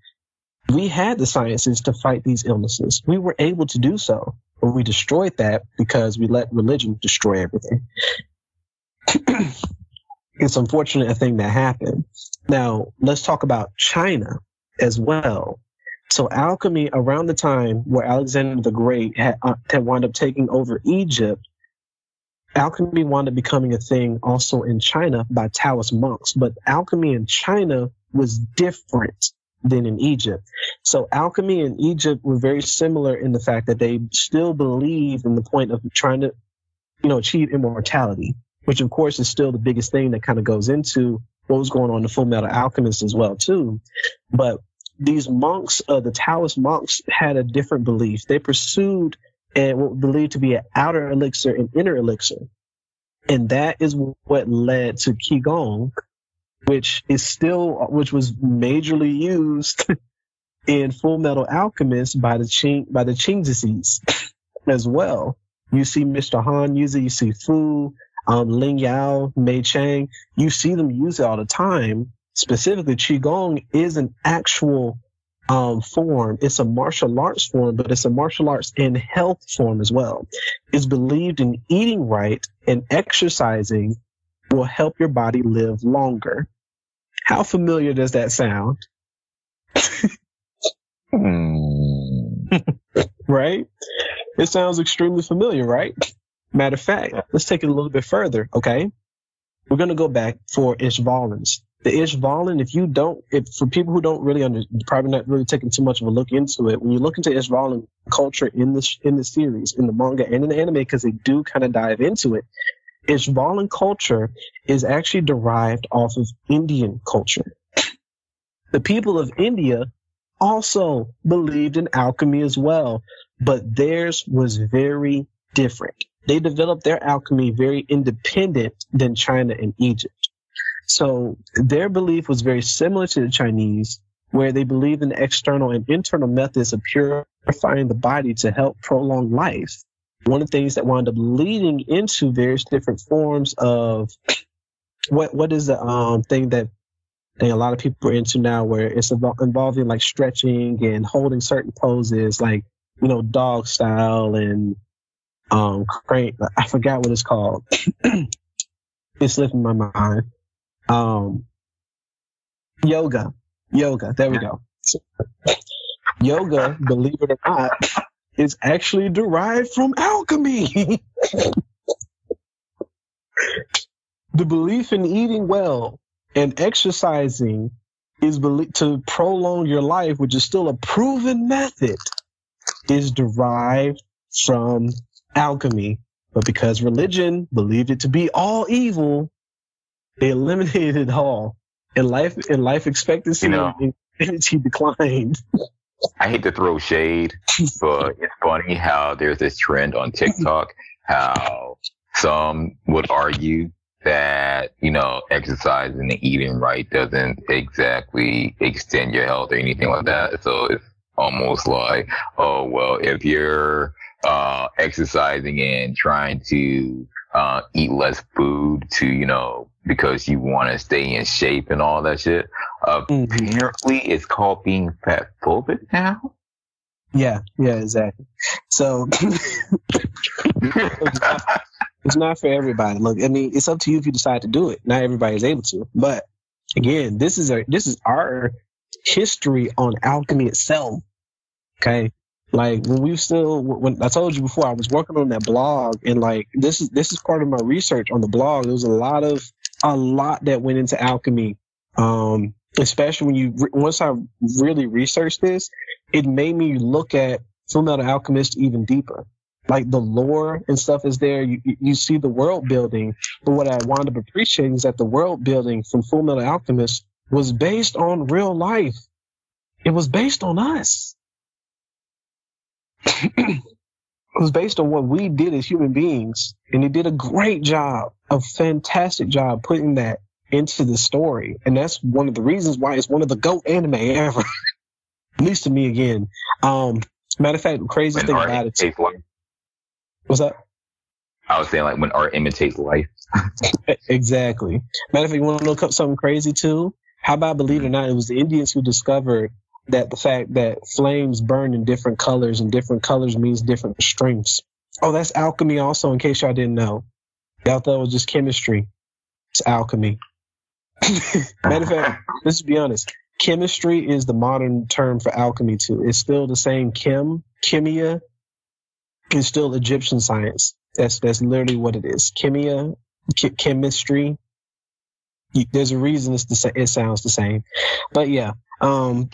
we had the sciences to fight these illnesses. We were able to do so, but we destroyed that because we let religion destroy everything. it's unfortunate a thing that happened. Now, let's talk about China as well. So alchemy around the time where Alexander the Great had, uh, had wound up taking over Egypt, alchemy wound up becoming a thing also in China by Taoist monks. But alchemy in China was different than in Egypt. So alchemy in Egypt were very similar in the fact that they still believed in the point of trying to, you know, achieve immortality, which of course is still the biggest thing that kind of goes into what was going on in the Fullmetal Alchemist as well too. But these monks, uh, the Taoist monks had a different belief. They pursued and what believed to be an outer elixir and inner elixir. And that is what led to Qigong, which is still, which was majorly used in Fullmetal Alchemist by the Ching, by the Chingises as well. You see Mr. Han use it, you see Fu, um, Ling Yao, Mei Chang, you see them use it all the time. Specifically, Qigong is an actual um, form. It's a martial arts form, but it's a martial arts and health form as well. It's believed in eating right and exercising will help your body live longer. How familiar does that sound? hmm. right? It sounds extremely familiar, right? Matter of fact, let's take it a little bit further, okay? We're going to go back for Ishvalens. the Ishvalan, if you don't, if for people who don't really under, probably not really taking too much of a look into it, when you look into Ishvalan culture in the in the series, in the manga and in the anime, because they do kind of dive into it, Ishvalan culture is actually derived off of Indian culture. The people of India also believed in alchemy as well, but theirs was very different. They developed their alchemy very independent than China and Egypt. So their belief was very similar to the Chinese, where they believed in external and internal methods of purifying the body to help prolong life. One of the things that wound up leading into various different forms of what what is the um thing that a lot of people are into now, where it's involving like stretching and holding certain poses, like you know dog style and um crane. I forgot what it's called. it's slipping my mind. Um, yoga, yoga. There we go. yoga, believe it or not, is actually derived from alchemy. the belief in eating well and exercising is believed to prolong your life, which is still a proven method, is derived from alchemy. But because religion believed it to be all evil, they eliminated it all, and life and life expectancy you know, declined. I hate to throw shade, but it's funny how there's this trend on TikTok how some would argue that you know exercising and eating right doesn't exactly extend your health or anything like that. So it's almost like, oh well, if you're uh, exercising and trying to uh, eat less food to, you know, because you want to stay in shape and all that shit. Mm-hmm. Apparently, it's called being fat phobic now. Yeah, yeah, exactly. So it's not for everybody. Look, I mean, it's up to you if you decide to do it. Not everybody is able to, but again, this is a this is our history on alchemy itself. Okay, like when we still, when I told you before, I was working on that blog, and like this is this is part of my research on the blog. There was a lot of a lot that went into alchemy, um, especially when you once I really researched this, it made me look at Fullmetal Alchemist even deeper. Like the lore and stuff is there. You you see the world building, but what I wound up appreciating is that the world building from Fullmetal Alchemist was based on real life. It was based on us it was based on what we did as human beings. And it did a great job, a fantastic job putting that into the story. And that's one of the reasons why it's one of the GOAT anime ever. At least to me again. Um, matter of fact, the craziest thing about it. What's that? I was saying like when art imitates life. exactly. Matter of fact, you want to look up something crazy too? How about believe it or not, it was the Indians who discovered that the fact that flames burn in different colors and different colors means different strengths. Oh, that's alchemy also, in case y'all didn't know. Y'all thought it was just chemistry. It's alchemy. Matter of fact, let's be honest. Chemistry is the modern term for alchemy too. It's still the same chem, chemia. It's still Egyptian science. That's that's literally what it is. Chemia, chemistry. There's a reason it's the same. It sounds the same, but yeah. Um,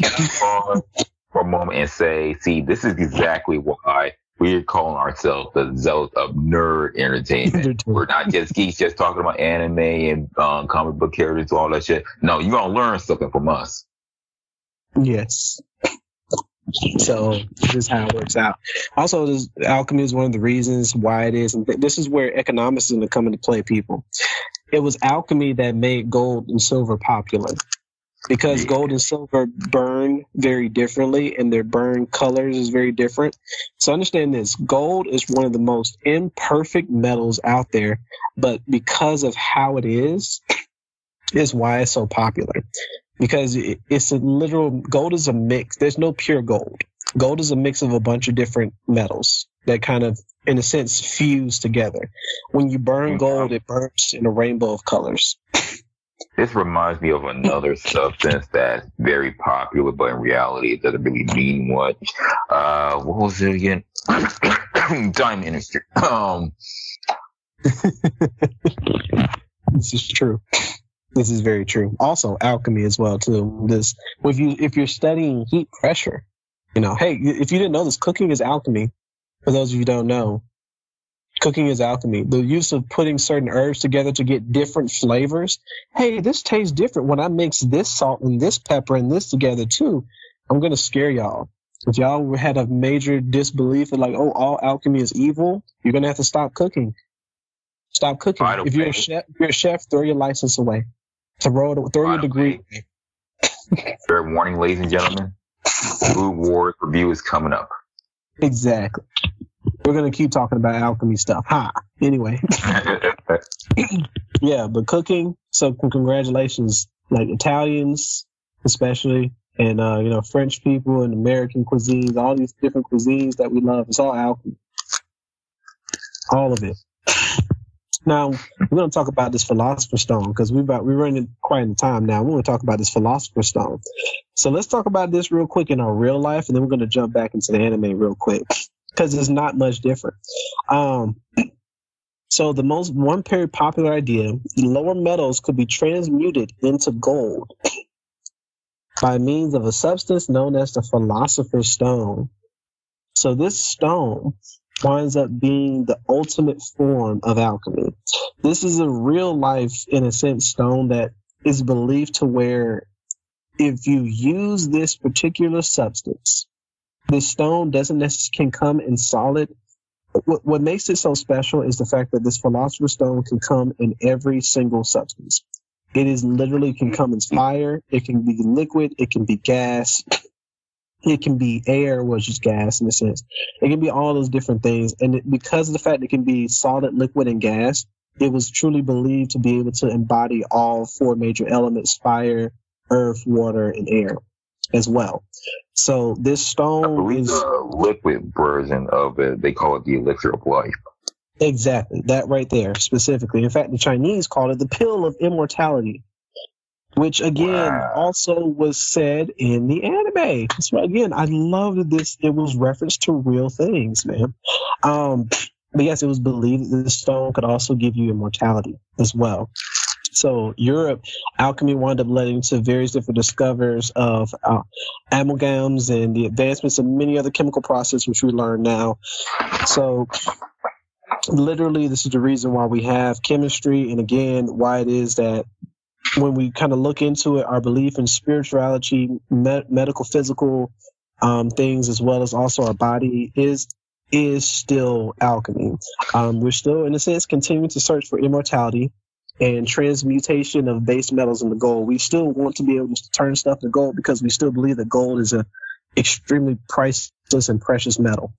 for a moment and say, see, this is exactly why we're calling ourselves the zealot of nerd entertainment. we're not just geeks just talking about anime and um, comic book characters, all that shit. No, you're gonna learn something from us. Yes. So this is how it works out. Also, this, alchemy is one of the reasons why it is, and th- this is where economics is going to come into play. People, it was alchemy that made gold and silver popular because gold and silver burn very differently and their burn colors is very different. So understand this gold is one of the most imperfect metals out there, but because of how it is, is why it's so popular. Because it's a literal gold is a mix. There's no pure gold. Gold is a mix of a bunch of different metals that kind of, in a sense, fuse together. When you burn mm-hmm. gold, it burns in a rainbow of colors. This reminds me of another substance that's very popular, but in reality, it doesn't really mean much. Uh, what was it again? Diamond industry. Um, this is true. This is very true. Also, alchemy as well too. This if you if you're studying heat pressure, you know, hey, if you didn't know this, cooking is alchemy. For those of you who don't know, cooking is alchemy. The use of putting certain herbs together to get different flavors. Hey, this tastes different when I mix this salt and this pepper and this together too. I'm gonna scare y'all. If y'all had a major disbelief that like, oh, all alchemy is evil, you're gonna have to stop cooking. Stop cooking. If you're a chef, if you're a chef, throw your license away. Throw it, throw your degree. Fair warning, ladies and gentlemen. Food Wars review is coming up. Exactly. We're gonna keep talking about alchemy stuff. Ha. Anyway. yeah, but cooking. So congratulations, like Italians, especially, and uh, you know French people and American cuisines, all these different cuisines that we love. It's all alchemy. All of it. Now we're going to talk about this philosopher's stone because we've got, we're running quite in time now. We're going to talk about this philosopher's stone. So let's talk about this real quick in our real life, and then we're going to jump back into the anime real quick because it's not much different. Um, so the most one very popular idea: lower metals could be transmuted into gold by means of a substance known as the philosopher's stone. So this stone winds up being the ultimate form of alchemy. This is a real life, in a sense, stone that is believed to where if you use this particular substance, the stone doesn't necessarily can come in solid. What, what makes it so special is the fact that this philosopher's stone can come in every single substance. It is literally can come in fire. It can be liquid. It can be gas. It can be air, which is gas in a sense. It can be all those different things. And it, because of the fact it can be solid, liquid, and gas, it was truly believed to be able to embody all four major elements fire, earth, water, and air as well. So this stone I is the liquid version of it. They call it the elixir of life. Exactly. That right there, specifically. In fact, the Chinese called it the pill of immortality which again wow. also was said in the anime. So again, I loved this. It was referenced to real things, man. Um, but yes, it was believed that the stone could also give you immortality as well. So Europe, alchemy wound up leading to various different discoveries of uh, amalgams and the advancements of many other chemical processes, which we learn now. So literally, this is the reason why we have chemistry, and again, why it is that when we kind of look into it, our belief in spirituality, medical, physical um, things, as well as also our body, is is still alchemy. Um, we're still, in a sense, continuing to search for immortality and transmutation of base metals into gold. We still want to be able to turn stuff to gold because we still believe that gold is an extremely priceless and precious metal.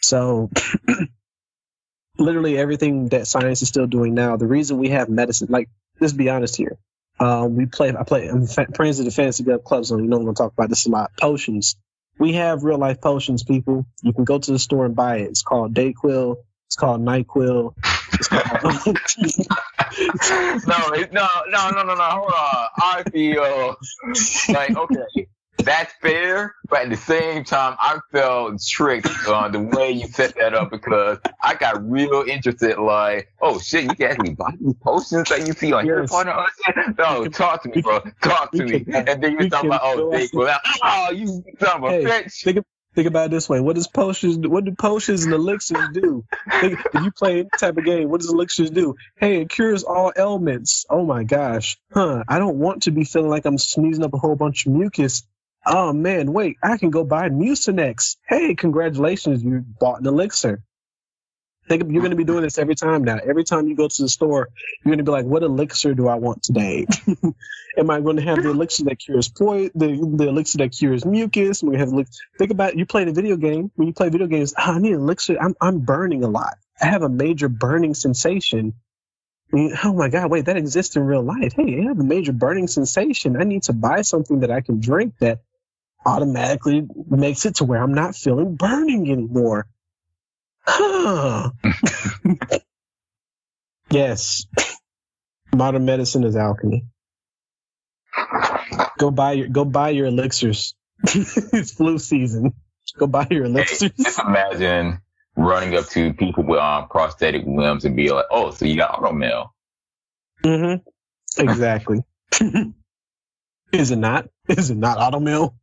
So, literally everything that science is still doing now, the reason we have medicine, like let's be honest here, uh, we play. I play. I'm friends of the fantasy club zone. You know, we're gonna talk about this a lot. Potions. We have real life potions, people. You can go to the store and buy it. It's called Dayquil. It's called Nyquil. It's called no, no, no, no, no, no. Hold on. I feel like okay that's fair, but at the same time, I felt tricked on the way you set that up because I got real interested. Like, oh shit, you can actually buy these potions that you see on yes. your partner. No, talk to me, bro. Talk to me. And then you're talking about, oh, they, well, oh, you son of a hey, bitch. Think, think about it this way: What does potions? What do potions and elixirs do? If you play any type of game, what does elixirs do? Hey, it cures all ailments. Oh my gosh, huh? I don't want to be feeling like I'm sneezing up a whole bunch of mucus oh man, wait, I can go buy Mucinex. Hey, congratulations, you bought an elixir. Think you're going to be doing this every time now. Every time you go to the store, you're going to be like, "What elixir do I want today? Am I going to have the elixir that cures poison, the, the elixir that cures mucus? We have think about you playing a video game. When you play video games, oh, I need elixir. I'm I'm burning a lot. I have a major burning sensation. Oh my God! Wait, that exists in real life. Hey, I have a major burning sensation. I need to buy something that I can drink that automatically makes it to where I'm not feeling burning anymore. yes. Modern medicine is alchemy. Go buy your go buy your elixirs. it's flu season. Go buy your elixirs. Hey, just imagine running up to people with um, prosthetic limbs and be like, "Oh, so you got automail?" Mm-hmm. exactly. Is it not? Is it not Automail?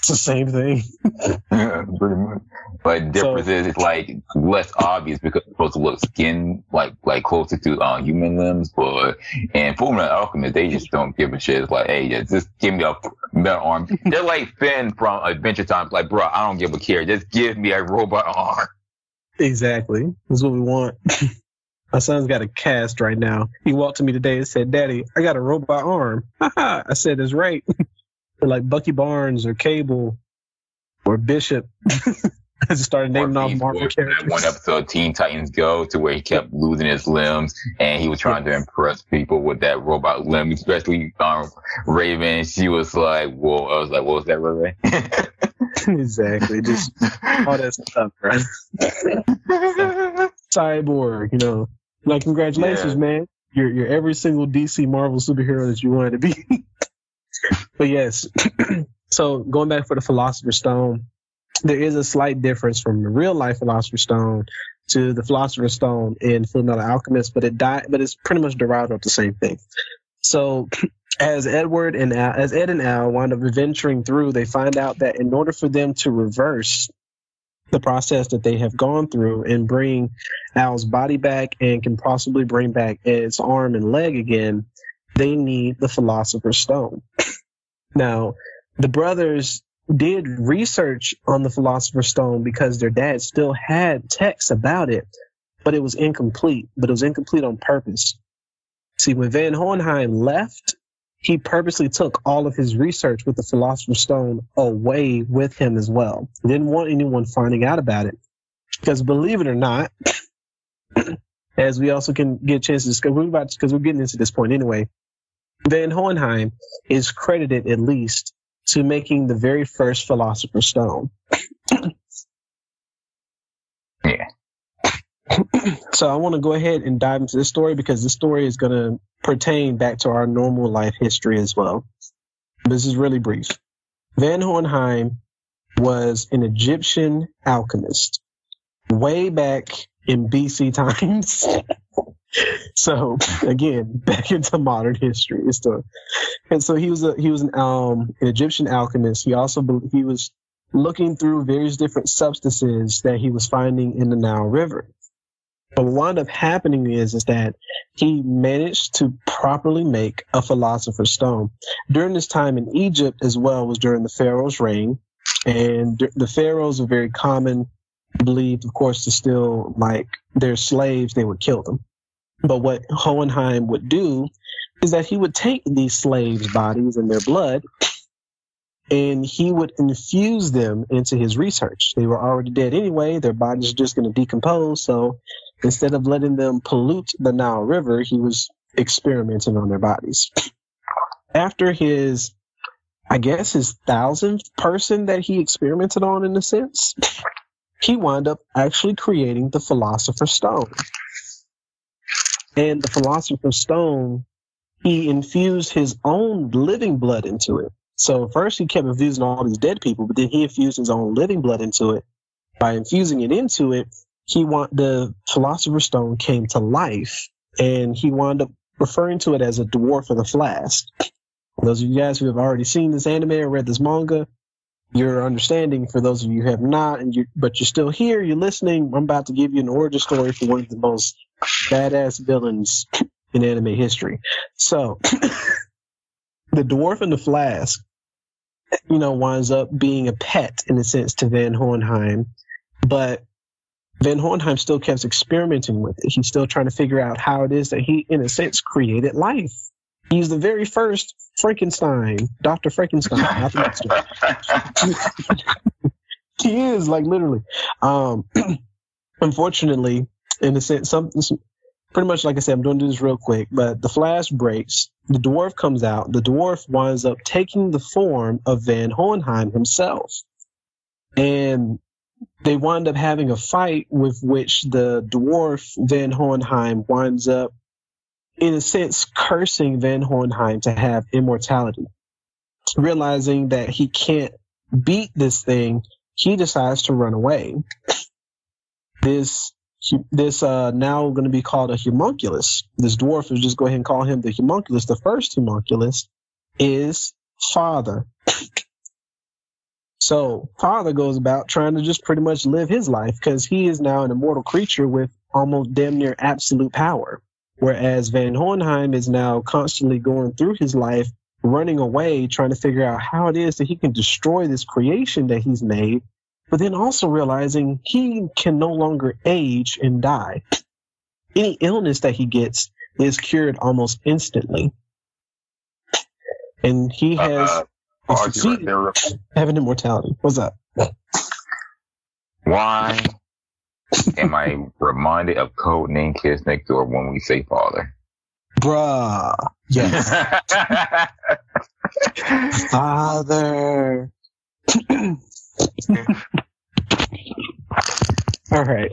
It's the same thing. Pretty much. But difference so, is it's like less obvious because it's supposed to look skin like like closer to uh, human limbs. But in Fullmetal Alchemist, they just don't give a shit. It's like, hey, yeah, just give me a metal arm. They're like Finn from Adventure Time. Like, bro, I don't give a care. Just give me a robot arm. Exactly. That's what we want. My son's got a cast right now. He walked to me today and said, Daddy, I got a robot arm. I said, That's right. Like Bucky Barnes or Cable or Bishop. I just started naming off Marvel characters. One episode, Teen Titans Go, to where he kept losing his limbs, and he was trying to impress people with that robot limb, especially um, Raven. She was like, "Whoa!" I was like, "What was that, Raven?" exactly, just all that stuff, right? Cyborg, you know, like congratulations, yeah. man. You're you're every single DC Marvel superhero that you wanted to be. But yes, so going back for the Philosopher's Stone, there is a slight difference from the real life Philosopher's Stone to the Philosopher's Stone in Fullmetal Alchemist, but it died, but it's pretty much derived off the same thing. So as Edward and Al, as Ed and Al wind up adventuring through, they find out that in order for them to reverse the process that they have gone through and bring Al's body back and can possibly bring back Ed's arm and leg again, they need the Philosopher's Stone. now, the brothers did research on the Philosopher's Stone because their dad still had texts about it, but it was incomplete. But it was incomplete on purpose. See, when Van Hohenheim left, he purposely took all of his research with the Philosopher's Stone away with him as well. He didn't want anyone finding out about it. Because believe it or not, as we also can get a chance to discuss, we're about because we're getting into this point anyway. Van Hohenheim is credited at least to making the very first Philosopher's Stone. yeah. so I want to go ahead and dive into this story because this story is going to pertain back to our normal life history as well. This is really brief. Van Hohenheim was an Egyptian alchemist way back in BC times. so again, back into modern history still. And so he was a he was an um an Egyptian alchemist. He also he was looking through various different substances that he was finding in the Nile River. But what wound up happening is, is that he managed to properly make a philosopher's stone. During this time in Egypt as well was during the Pharaoh's reign. And the pharaohs were very common, believed, of course, to still like their slaves, they would kill them. But what Hohenheim would do is that he would take these slaves' bodies and their blood and he would infuse them into his research. They were already dead anyway, their bodies are just going to decompose. So instead of letting them pollute the Nile River, he was experimenting on their bodies. After his, I guess, his thousandth person that he experimented on, in a sense, he wound up actually creating the Philosopher's Stone. And the Philosopher's Stone, he infused his own living blood into it. So first he kept infusing all these dead people, but then he infused his own living blood into it. By infusing it into it, he want the Philosopher's Stone came to life, and he wound up referring to it as a dwarf of the flask. Those of you guys who have already seen this anime or read this manga, your understanding. For those of you who have not, and you but you're still here, you're listening. I'm about to give you an origin story for one of the most badass villains in anime history. So, the dwarf in the flask, you know, winds up being a pet in a sense to Van Hohenheim, but Van Hohenheim still keeps experimenting with it. He's still trying to figure out how it is that he, in a sense, created life. He's the very first Frankenstein, Dr. Frankenstein, he is, like, literally. Um, unfortunately, in a sense, some, pretty much like I said, I'm going to do this real quick, but the flash breaks. The dwarf comes out. The dwarf winds up taking the form of Van Hohenheim himself. And they wind up having a fight with which the dwarf Van Hohenheim winds up, in a sense, cursing Van Hohenheim to have immortality. Realizing that he can't beat this thing, he decides to run away. This this uh, now going to be called a homunculus. This dwarf, let's just go ahead and call him the homunculus. The first homunculus is father. So father goes about trying to just pretty much live his life because he is now an immortal creature with almost damn near absolute power. Whereas Van Hohenheim is now constantly going through his life, running away, trying to figure out how it is that he can destroy this creation that he's made, but then also realizing he can no longer age and die. Any illness that he gets is cured almost instantly. And he uh, has uh, uh, having immortality. What's up? Why am I reminded of code name Kids Next Door when we say father? Bruh. Yes. father. All right.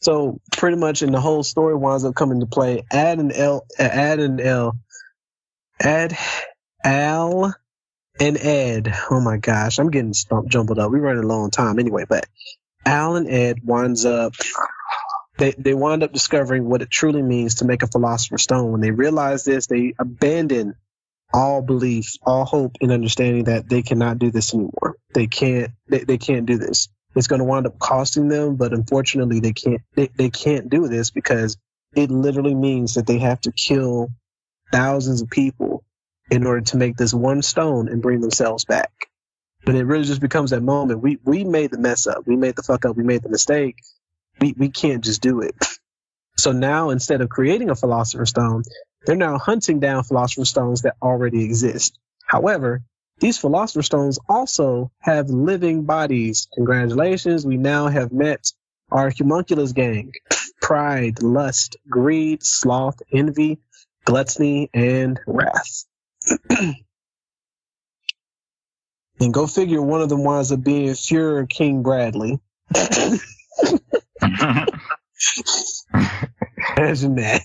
So pretty much in the whole story winds up coming to play add an L add an L add Al and Ed. Oh my gosh, I'm getting stumped, jumbled up. We running a long time anyway, but Al and Ed winds up they they wind up discovering what it truly means to make a philosopher's stone. When they realize this, they abandon all belief, all hope and understanding that they cannot do this anymore. They can't they, they can't do this. It's going to wind up costing them, but unfortunately they can't they, they can't do this because it literally means that they have to kill thousands of people in order to make this one stone and bring themselves back. But it really just becomes that moment. We we made the mess up. We made the fuck up. We made the mistake. We we can't just do it. So now instead of creating a philosopher's stone, they're now hunting down philosopher's stones that already exist. However, these philosopher's stones also have living bodies. Congratulations, we now have met our homunculus gang. Pride, lust, greed, sloth, envy, gluttony, and wrath. and go figure one of them winds up being Fuhrer King Bradley. Imagine that.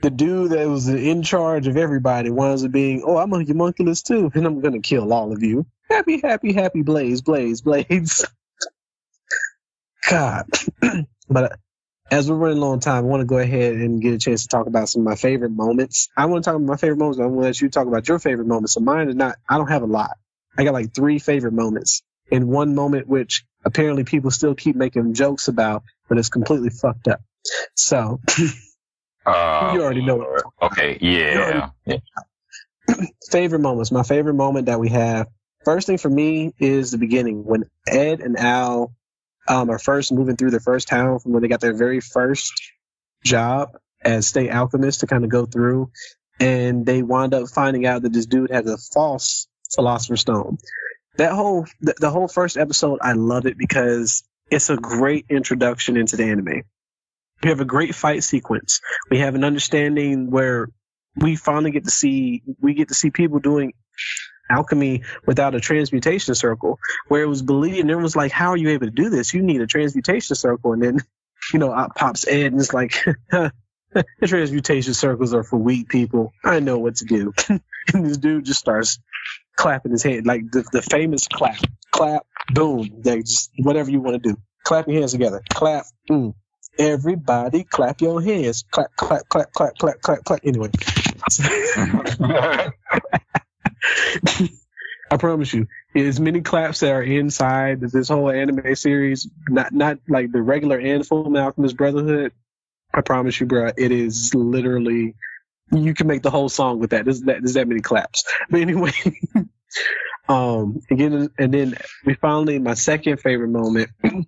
The dude that was in charge of everybody winds up being, oh, I'm a homunculus too, and I'm gonna kill all of you. Happy, happy, happy, blaze, blaze, blaze. God. but as we're running long time, I want to go ahead and get a chance to talk about some of my favorite moments. I want to talk about my favorite moments. I want to let you talk about your favorite moments. So mine is not. I don't have a lot. I got like three favorite moments, and one moment which apparently people still keep making jokes about, but it's completely fucked up. So uh, you already know. It. Okay, yeah. favorite moments. My favorite moment that we have. First thing for me is the beginning when Ed and Al um, are first moving through their first town from when they got their very first job as state alchemists to kind of go through, and they wind up finding out that this dude has a false philosopher's stone. That whole the, the whole first episode, I love it because it's a great introduction into the anime. We have a great fight sequence. We have an understanding where we finally get to see we get to see people doing alchemy without a transmutation circle, where it was believed, and it was like, how are you able to do this? You need a transmutation circle. And then, you know, out pops Ed, and it's like, the transmutation circles are for weak people. I know what to do. and this dude just starts clapping his head, like the, the famous clap, clap, boom, like just whatever you want to do. Clap your hands together. Clap. Mm. Everybody clap your hands. Clap, clap, clap, clap, clap, clap, clap. Anyway. I promise you, as many claps that are inside this whole anime series, not not like the regular and full Alchemist Brotherhood. I promise you, bro, it is literally you can make the whole song with that. There's that, there's that many claps. But anyway, um, again, and then we finally my second favorite moment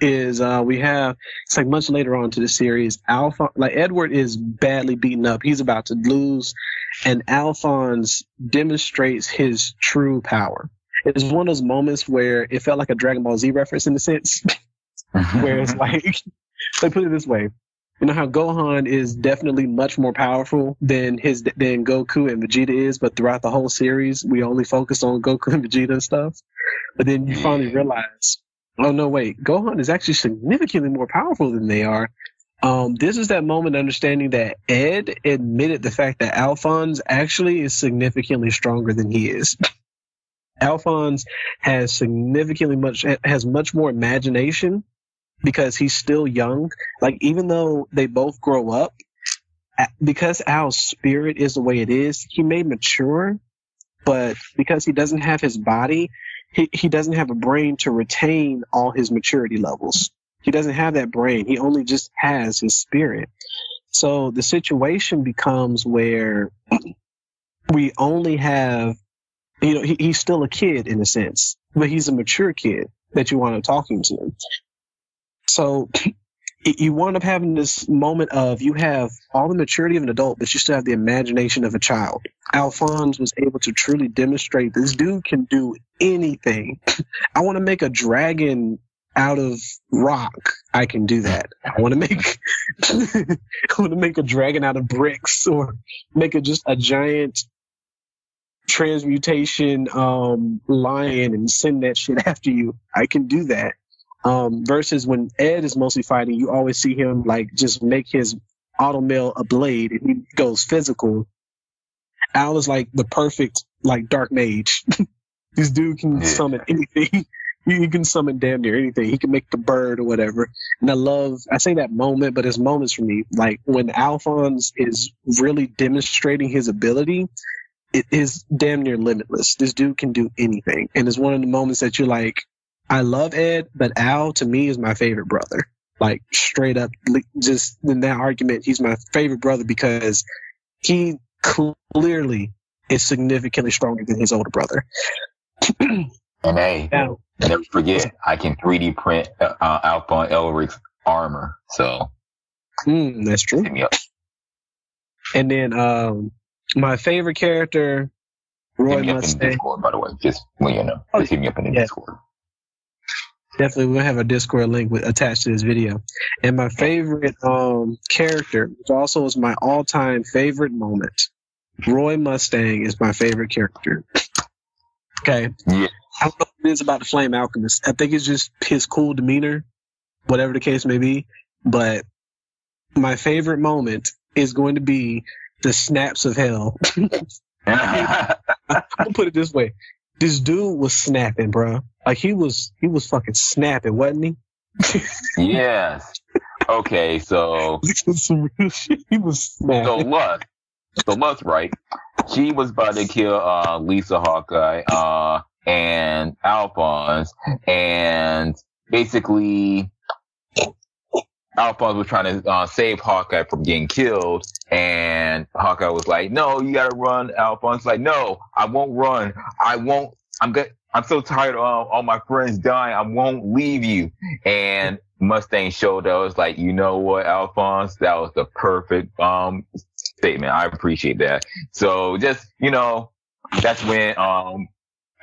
is uh, we have it's like much later on to the series. Alpha, like Edward is badly beaten up. He's about to lose, and Alphonse demonstrates his true power. It's one of those moments where it felt like a Dragon Ball Z reference in a sense, where it's like, let put it this way. You know how Gohan is definitely much more powerful than his than Goku and Vegeta is, but throughout the whole series, we only focus on Goku and Vegeta and stuff. But then you finally realize Oh no, wait. Gohan is actually significantly more powerful than they are. Um, this is that moment understanding that Ed admitted the fact that Alphonse actually is significantly stronger than he is. Alphonse has significantly much has much more imagination because he's still young. Like even though they both grow up, because Al's spirit is the way it is, he may mature, but because he doesn't have his body, he, he doesn't have a brain to retain all his maturity levels. He doesn't have that brain. He only just has his spirit. So the situation becomes where we only have, you know, he, he's still a kid in a sense, but he's a mature kid that you want to talking to. So you wind up having this moment of you have all the maturity of an adult, but you still have the imagination of a child. Alphonse was able to truly demonstrate this dude can do anything. I want to make a dragon out of rock. I can do that. I want to make I want to make a dragon out of bricks or make a just a giant transmutation um, lion and send that shit after you. I can do that. Um, versus when Ed is mostly fighting, you always see him like just make his automail a blade and he goes physical. Al is like the perfect like dark mage. this dude can summon anything. he can summon damn near anything. He can make the bird or whatever. And I love, I say that moment, but it's moments for me. Like when Alphonse is really demonstrating his ability, it is damn near limitless. This dude can do anything. And it's one of the moments that you're like, I love Ed, but Al to me is my favorite brother. Like straight up, just in that argument, he's my favorite brother because he clearly is significantly stronger than his older brother. and hey, now, never forget, I can 3D print uh, uh Alphonse Elric's armor. So mm, that's true. And then um, my favorite character, Roy Mustang. Discord, by the way, just well, you know, oh, just hit me up in the yeah. Discord. Definitely, we'll have a Discord link with, attached to this video. And my favorite um, character, which also is my all-time favorite moment, Roy Mustang is my favorite character. Okay. Yeah. I don't know what it is about the Flame Alchemist. I think it's just his cool demeanor, whatever the case may be. But my favorite moment is going to be the snaps of hell. I'll put it this way: this dude was snapping, bro. Like he was, he was fucking snapping, wasn't he? yes. Okay, so he was snapping. So look, so look, right? She was about to kill uh, Lisa Hawkeye uh, and Alphonse, and basically Alphonse was trying to uh, save Hawkeye from getting killed, and Hawkeye was like, "No, you gotta run." Alphonse like, "No, I won't run. I won't. I'm good. I'm so tired of all my friends dying. I won't leave you." And Mustang showed up. was like, "You know what, Alphonse? That was the perfect um statement. I appreciate that." So just you know, that's when um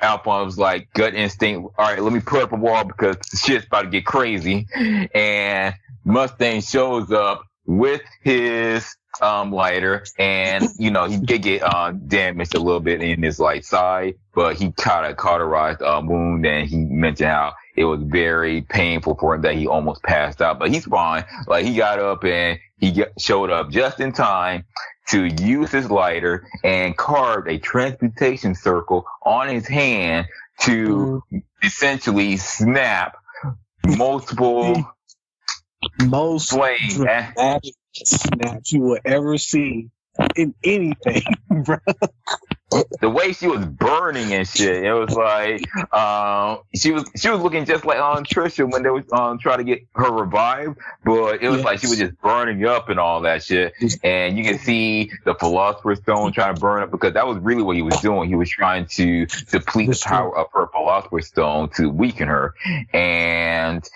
Was like gut instinct. All right, let me put up a wall because shit's about to get crazy. And Mustang shows up with his um, lighter, and you know he did get uh, damaged a little bit in his like side, but he caught a cauterized uh, wound, and he mentioned how it was very painful for him that he almost passed out, but he's fine. Like he got up and he showed up just in time to use his lighter and carved a transmutation circle on his hand to mm. essentially snap multiple most dramatic snaps you will ever see in anything, bro the way she was burning and shit, it was like um, she was she was looking just like on Trisha when they was um, trying to get her revived, but it was yes. like she was just burning up and all that shit. And you can see the Philosopher's Stone trying to burn up because that was really what he was doing. He was trying to deplete the power of her Philosopher's Stone to weaken her. And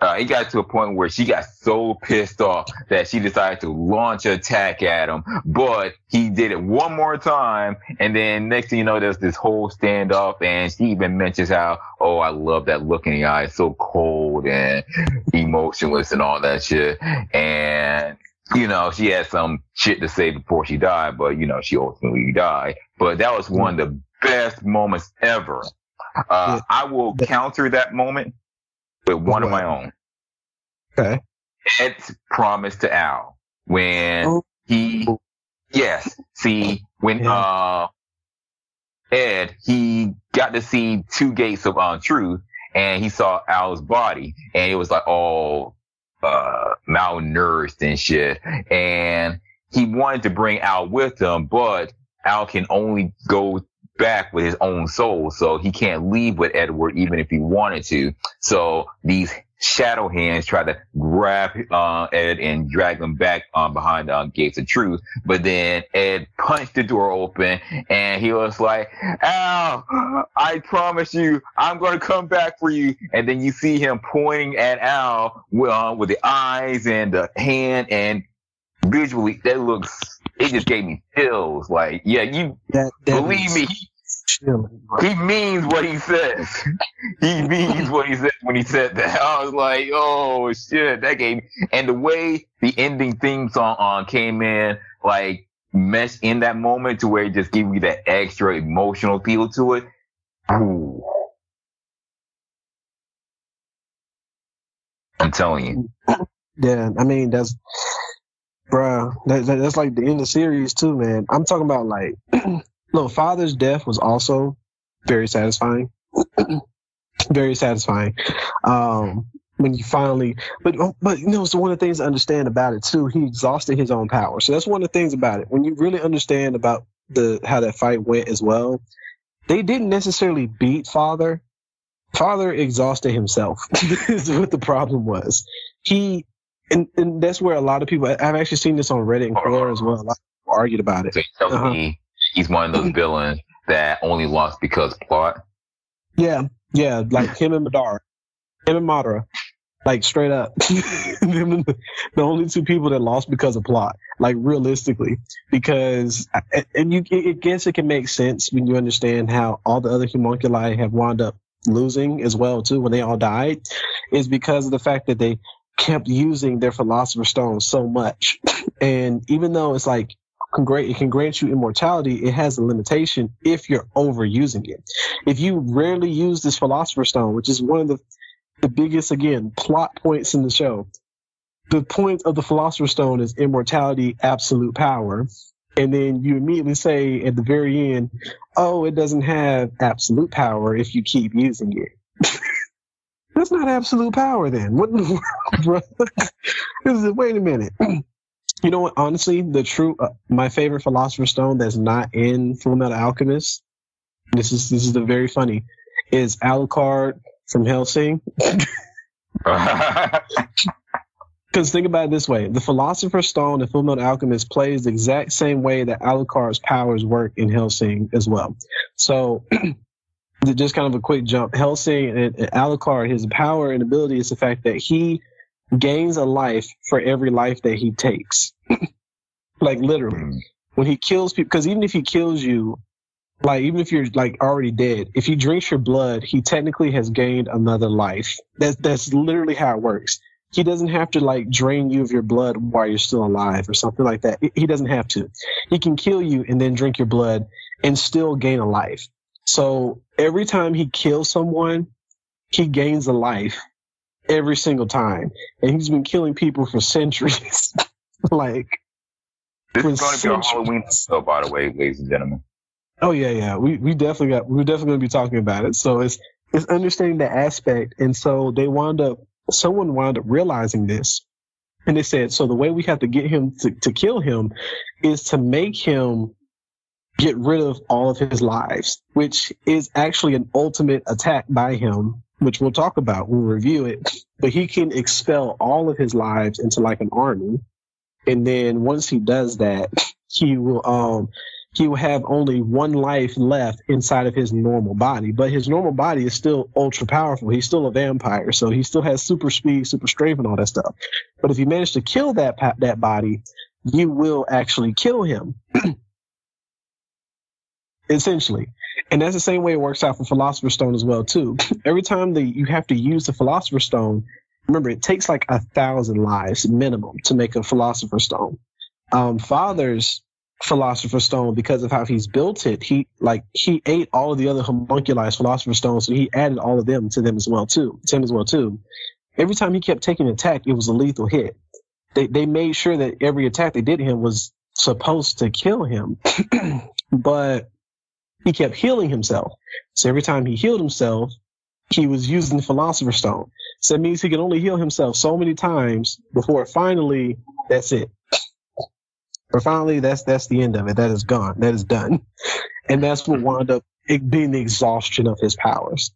uh, it got to a point where she got so pissed off that she decided to launch an attack at him, but he did it one more time and then then next thing you know, there's this whole standoff, and she even mentions how, oh, I love that look in the eye, so cold and emotionless and all that shit. And you know, she had some shit to say before she died, but you know, she ultimately died. But that was one of the best moments ever. Uh, I will counter that moment with one of my own. Okay. Ed's promise to Al when oh. he, yes, see, when, uh, Ed, he got to see two gates of uh, truth, and he saw Al's body and it was like all, uh, malnourished and shit. And he wanted to bring Al with him, but Al can only go back with his own soul. So he can't leave with Edward even if he wanted to. So these shadow hands try to grab uh, Ed and drag him back um, behind uh, gates of truth. But then Ed punched the door open and he was like, Al, I promise you, I'm going to come back for you. And then you see him pointing at Al uh, with the eyes and the hand and visually that looks, it just gave me chills. Like, yeah, you that, that believe me, he means what he says. he means what he said when he said that. I was like, oh shit, that game. And the way the ending theme song on came in, like meshed in that moment to where it just gave you that extra emotional feel to it. Ooh. I'm telling you. Yeah, I mean that's, bruh, that, that's like the end of the series too, man. I'm talking about like no, father's death was also very satisfying. very satisfying. Um, when you finally, but but you know, it's one of the things to understand about it too. He exhausted his own power, so that's one of the things about it. When you really understand about the how that fight went as well, they didn't necessarily beat father. Father exhausted himself. is what the problem was. He and, and that's where a lot of people. I've actually seen this on Reddit and Quora as well. A lot of people argued about it. Uh-huh. He's one of those mm-hmm. villains that only lost because plot. Yeah, yeah, like him and Madara, him and Madara, like straight up, the only two people that lost because of plot, like realistically, because and you, I guess it can make sense when you understand how all the other homunculi have wound up losing as well too when they all died, is because of the fact that they kept using their philosopher's stone so much, and even though it's like grant, it can grant you immortality, it has a limitation if you're overusing it. If you rarely use this philosopher's stone, which is one of the the biggest again plot points in the show, the point of the philosopher's stone is immortality, absolute power. And then you immediately say at the very end, oh, it doesn't have absolute power if you keep using it. That's not absolute power then. What in the world, bro? Wait a minute. You know what? Honestly, the true uh, my favorite Philosopher's Stone that's not in Fullmetal Alchemist. This is this is the very funny is Alucard from Hellsing. Because think about it this way: the Philosopher's Stone in Fullmetal Alchemist plays the exact same way that Alucard's powers work in Hellsing as well. So. just kind of a quick jump. Hellsing and, and Alucard, his power and ability is the fact that he gains a life for every life that he takes. like literally. Mm. When he kills people, because even if he kills you, like even if you're like already dead, if he drinks your blood, he technically has gained another life. That's that's literally how it works. He doesn't have to like drain you of your blood while you're still alive or something like that. He doesn't have to. He can kill you and then drink your blood and still gain a life. So every time he kills someone, he gains a life every single time, and he's been killing people for centuries. like this is going to be a Halloween episode, by the way, ladies and gentlemen. Oh yeah, yeah. We we definitely got we're definitely going to be talking about it. So it's it's understanding the aspect, and so they wound up someone wound up realizing this, and they said so the way we have to get him to to kill him is to make him get rid of all of his lives, which is actually an ultimate attack by him which we'll talk about, we'll review it, but he can expel all of his lives into like an army. And then once he does that, he will, um, he will have only one life left inside of his normal body, but his normal body is still ultra powerful. He's still a vampire, so he still has super speed, super strength, and all that stuff. But if you manage to kill that that body, you will actually kill him. Essentially, and that's the same way it works out for Philosopher's Stone as well, too. Every time that you have to use the Philosopher's Stone, remember it takes like a thousand lives minimum to make a Philosopher's Stone. Um, Father's Philosopher's Stone, because of how he's built it, he like he ate all of the other homunculized Philosopher's Stones, so he added all of them to them as well too, to him as well too. Every time he kept taking an attack, it was a lethal hit. They they made sure that every attack they did him was supposed to kill him, but he kept healing himself. So every time he healed himself, he was using the Philosopher's Stone. So that means he can only heal himself so many times before finally that's it. Or finally that's that's the end of it. That is gone. That is done. And that's what wound up being the exhaustion of his powers.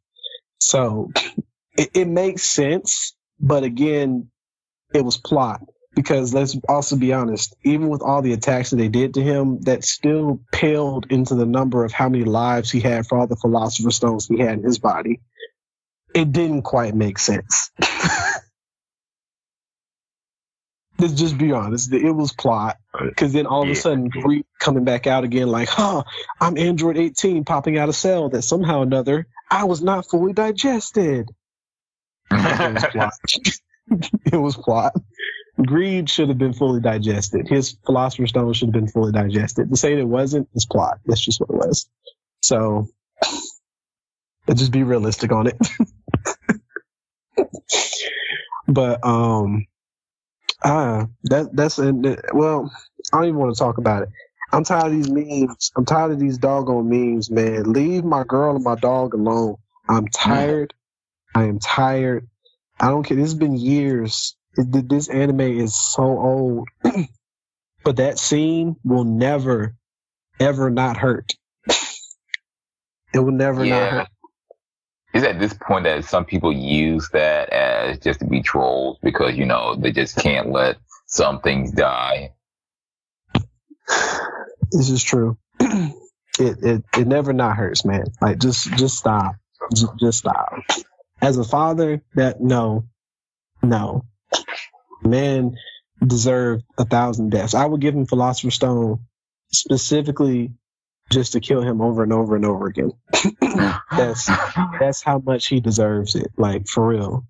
So it, it makes sense, but again, it was plot because let's also be honest, even with all the attacks that they did to him, that still paled into the number of how many lives he had for all the philosopher's stones he had in his body. It didn't quite make sense. Let's just be honest. It was plot. Because then all of a sudden, Greed coming back out again, like, huh, I'm Android 18 popping out of cell that somehow or another I was not fully digested. it was plot. it was plot. Greed should have been fully digested. His Philosopher's Stone should have been fully digested. To say it wasn't is plot. That's just what it was. So, let's just be realistic on it. but um, ah, that that's well, I don't even want to talk about it. I'm tired of these memes. I'm tired of these doggone memes, man. Leave my girl and my dog alone. I'm tired. I am tired. I don't care. This has been years. This anime is so old, but that scene will never, ever not hurt. it will never yeah. not hurt. It's at this point that some people use that as just to be trolls because you know they just can't let some things die. This is true. it, it it never not hurts, man. Like just just stop. Just, just stop. As a father, that no, no, man deserved a thousand deaths. I would give him Philosopher's Stone specifically just to kill him over and over and over again. that's that's how much he deserves it. Like for real.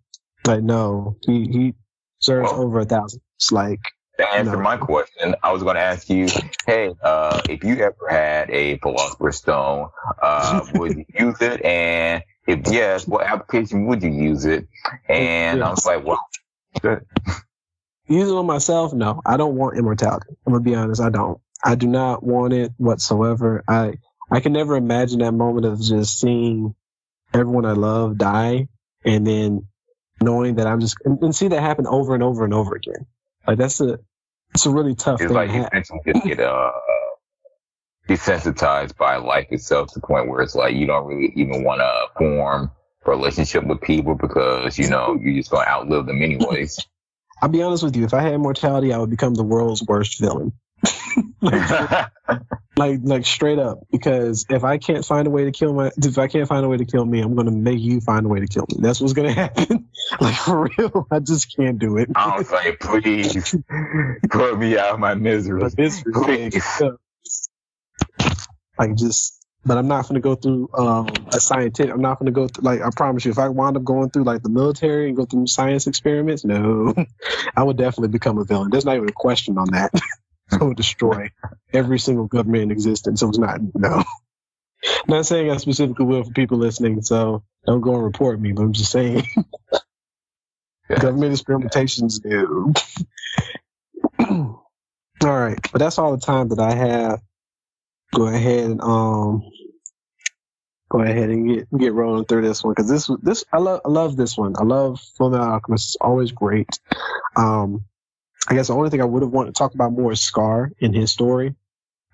Like no, he he deserves well, over a thousand. It's like to answer no. my question, I was going to ask you, hey, uh, if you ever had a Philosopher's Stone, uh, would you use it? And if yes, what application would you use it? And yes. I was like, well, good. Use it on myself? No, I don't want immortality. I'm gonna be honest, I don't. I do not want it whatsoever. I I can never imagine that moment of just seeing everyone I love die and then knowing that I'm just and, and see that happen over and over and over again. Like that's a it's a really tough it's thing. like you just get uh, desensitized by life itself to the point where it's like you don't really even want to form a relationship with people because you know you're just going to outlive them anyways. I'll be honest with you. If I had immortality, I would become the world's worst villain. like, like, like straight up. Because if I can't find a way to kill my, if I can't find a way to kill me, I'm gonna make you find a way to kill me. That's what's gonna happen. like for real, I just can't do it. I was like, please put me out of my misery. My misery please. Like just. But I'm not going to go through um, a scientific. I'm not going to go through like I promise you. If I wound up going through like the military and go through science experiments, no, I would definitely become a villain. There's not even a question on that. I would destroy every single government in existence. So it's not, no. Not saying I specifically will for people listening, so don't go and report me, but I'm just saying. Government experimentations, no. all right, but that's all the time that I have. Go ahead and um, go ahead and get get rolling through this one because this this I love I love this one. I love Fullmetal Alchemist. It's always great. Um, I guess the only thing I would have wanted to talk about more is Scar in his story.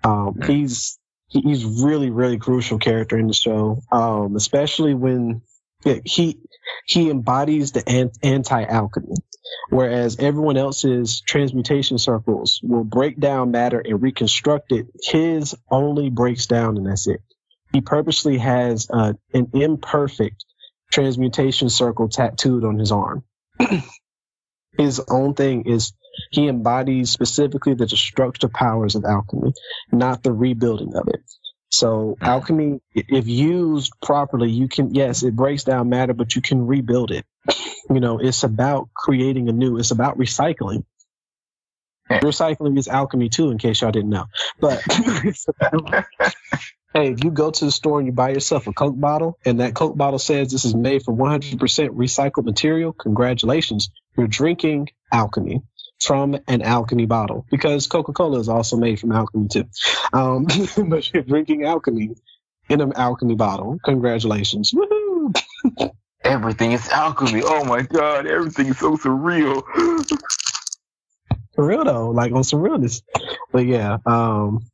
Um, he's he's really really crucial character in the show, um, especially when yeah, he he embodies the anti alchemy, whereas everyone else's transmutation circles will break down matter and reconstruct it. His only breaks down and that's it. He purposely has uh, an imperfect transmutation circle tattooed on his arm. his own thing is he embodies specifically the destructive powers of alchemy, not the rebuilding of it. So mm. alchemy, if used properly, you can, yes, it breaks down matter, but you can rebuild it. You know, it's about creating a new, it's about recycling. Recycling is alchemy too, in case y'all didn't know. But hey, if you go to the store and you buy yourself a Coke bottle and that Coke bottle says this is made from 100% recycled material, congratulations. You're drinking alchemy from an alchemy bottle because Coca-Cola is also made from alchemy too. Um, but you're drinking alchemy in an alchemy bottle. Congratulations. Woohoo! everything is alchemy. Oh my god, everything is so surreal. For real though, like on some realness. But yeah, um,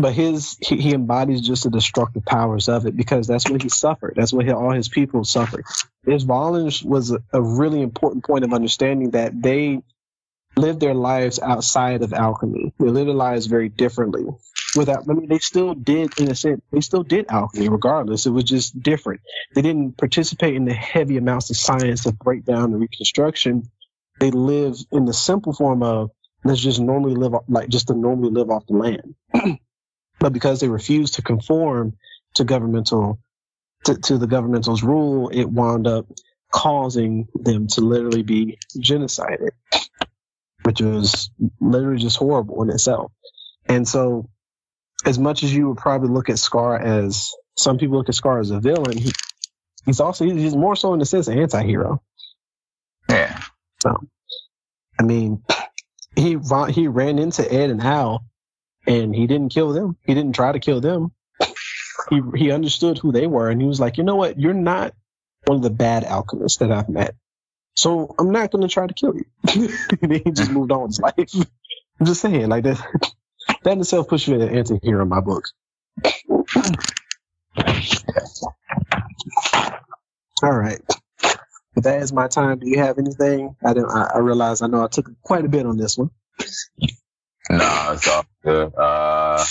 but his he, he, embodies just the destructive powers of it because that's what he suffered. That's what he, all his people suffered. His violence was a, a really important point of understanding that they lived their lives outside of alchemy. They lived their lives very differently. Without, I mean, they still did, in a sense, they still did alchemy regardless. It was just different. They didn't participate in the heavy amounts of science of breakdown and reconstruction. They lived in the simple form of let's just normally live, like just to normally live off the land. but because they refused to conform to governmental, to, to the governmental's rule, it wound up causing them to literally be genocided which was literally just horrible in itself. And so, as much as you would probably look at Scar as some people look at Scar as a villain, he, he's also he's more so in a sense an anti-hero. Yeah. So, I mean, he he ran into Ed and Al, and he didn't kill them. He didn't try to kill them. He he understood who they were, and he was like, you know what, you're not one of the bad alchemists that I've met. So I'm not going to try to kill you. and he just moved on with his life. I'm just saying, like that. That in itself puts you in an anti-hero in my books. All right. But that is my time. Do you have anything? I didn't. I, I realize. I know I took quite a bit on this one. No, it's all good. Uh,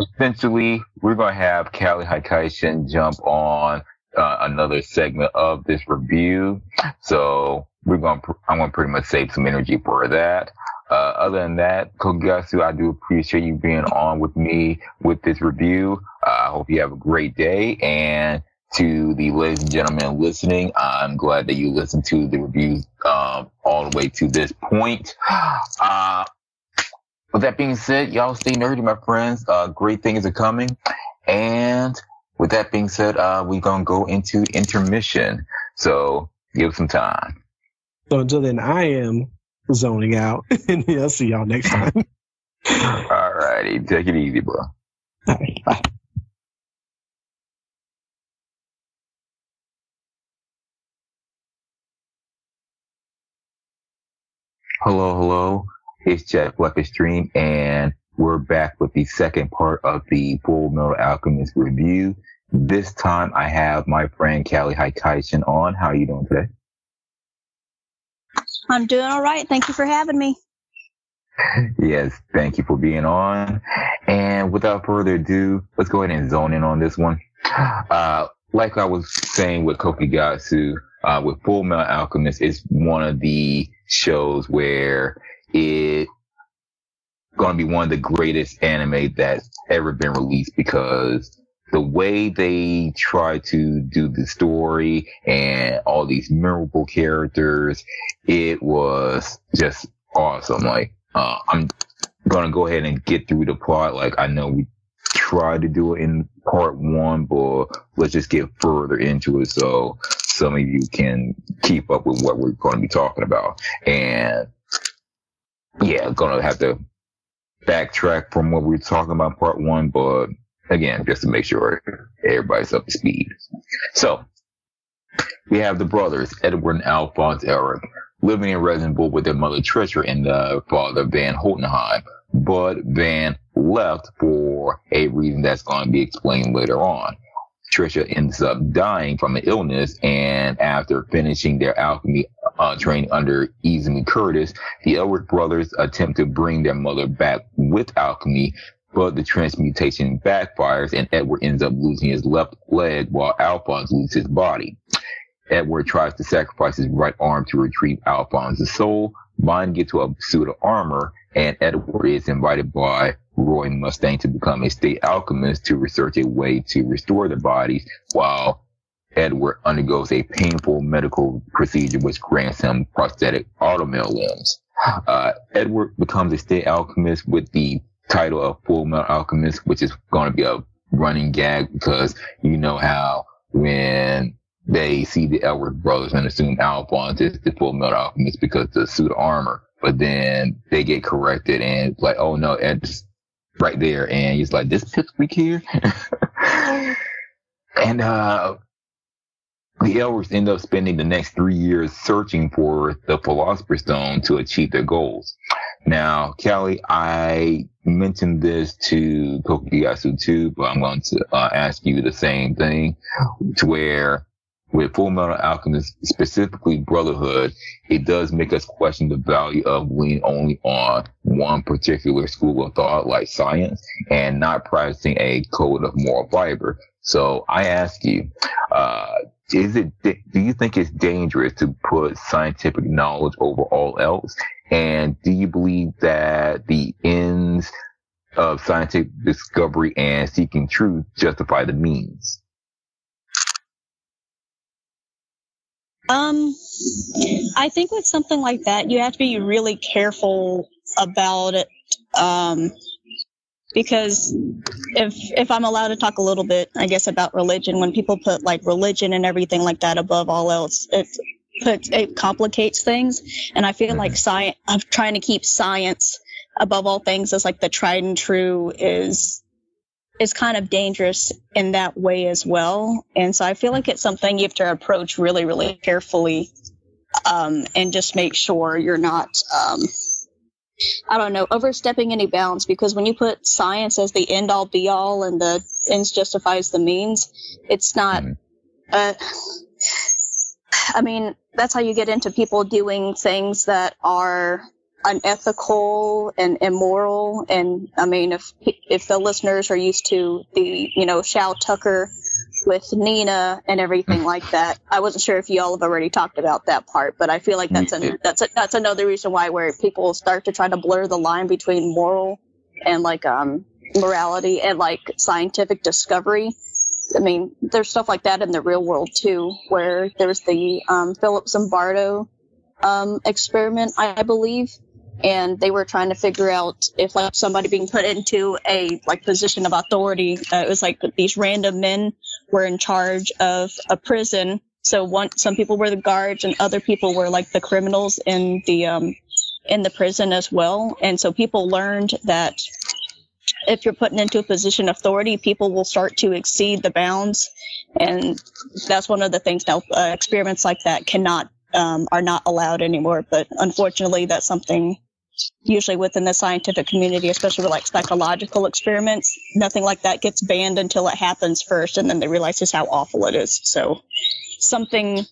essentially, we're gonna have Callie Hikaishin jump on uh, another segment of this review. So we're going to, I'm going to pretty much save some energy for that. Uh, other than that, Kogasu, I do appreciate you being on with me with this review. Uh, I hope you have a great day. And to the ladies and gentlemen listening, I'm glad that you listened to the review um, all the way to this point. Uh, with that being said, y'all stay nerdy, my friends. Uh, great things are coming. And with that being said, uh, we're going to go into intermission. So give some time. So until then, I am zoning out. and I'll see y'all next time. All righty. Take it easy, bro. All right. Bye. Hello, hello. It's Jack Black Stream, and we're back with the second part of the Fullmetal Alchemist review. This time I have my friend Callie Hikaishin on. How are you doing today? I'm doing all right. Thank you for having me. yes, thank you for being on. And without further ado, let's go ahead and zone in on this one. Uh, like I was saying with Kokigatsu, uh, with Fullmetal Alchemist, it's one of the shows where it going to be one of the greatest anime that's ever been released because the way they try to do the story and all these memorable characters, it was just awesome. Like, uh, I'm gonna go ahead and get through the plot. Like, I know we tried to do it in part one, but let's just get further into it so some of you can keep up with what we're going to be talking about. And yeah, gonna have to backtrack from what we were talking about part one, but again, just to make sure everybody's up to speed. So we have the brothers, Edward and Alphonse Elric, living in Resembool with their mother Trisha and their father Van Hohenheim. But Van left for a reason that's going to be explained later on. Trisha ends up dying from an illness, and after finishing their alchemy uh, training under Izumi Curtis, the Elric brothers attempt to bring their mother back with alchemy, but the transmutation backfires and Edward ends up losing his left leg while Alphonse loses his body. Edward tries to sacrifice his right arm to retrieve Alphonse's soul. Bond gets to a suit of armor and Edward is invited by Roy Mustang to become a state alchemist to research a way to restore the bodies while Edward undergoes a painful medical procedure which grants him prosthetic automail limbs. Uh, Edward becomes a state alchemist with the title of Fullmetal Alchemist, which is going to be a running gag because you know how when they see the Elric brothers and assume Alphonse is the Fullmetal Alchemist because the suit of armor, but then they get corrected and like, oh no, Ed's right there, and he's like, this pipsqueak here, and uh, the elders end up spending the next three years searching for the Philosopher's Stone to achieve their goals. Now, Kelly, I mentioned this to Tokuyasu too, but I'm going to uh, ask you the same thing to where with Fullmetal Alchemist, specifically Brotherhood, it does make us question the value of leaning only on one particular school of thought, like science, and not practicing a code of moral fiber. So I ask you, uh, is it, do you think it's dangerous to put scientific knowledge over all else? And do you believe that the ends of scientific discovery and seeking truth justify the means? Um, I think with something like that, you have to be really careful about it. Um, because if if I'm allowed to talk a little bit, I guess about religion, when people put like religion and everything like that above all else, it puts it complicates things. And I feel like mm-hmm. science, I'm trying to keep science above all things as like the tried and true is is kind of dangerous in that way as well. And so I feel like it's something you have to approach really, really carefully um, and just make sure you're not, um, I don't know, overstepping any bounds because when you put science as the end all be all and the ends justifies the means, it's not. Uh, I mean, that's how you get into people doing things that are unethical and immoral. And I mean, if if the listeners are used to the you know Shou Tucker with Nina and everything like that, I wasn't sure if you all have already talked about that part, but I feel like that's an, that's a, that's another reason why where people start to try to blur the line between moral and like um morality and like scientific discovery. I mean, there's stuff like that in the real world too, where there's the um, Philip Zimbardo um, experiment, I believe, and they were trying to figure out if like somebody being put into a like position of authority uh, it was like these random men were in charge of a prison. So one some people were the guards and other people were like the criminals in the um in the prison as well. And so people learned that if you're putting into a position of authority people will start to exceed the bounds. And that's one of the things now uh, experiments like that cannot um, are not allowed anymore. But unfortunately, that's something usually within the scientific community, especially with like psychological experiments, nothing like that gets banned until it happens first, and then they realize just how awful it is. So something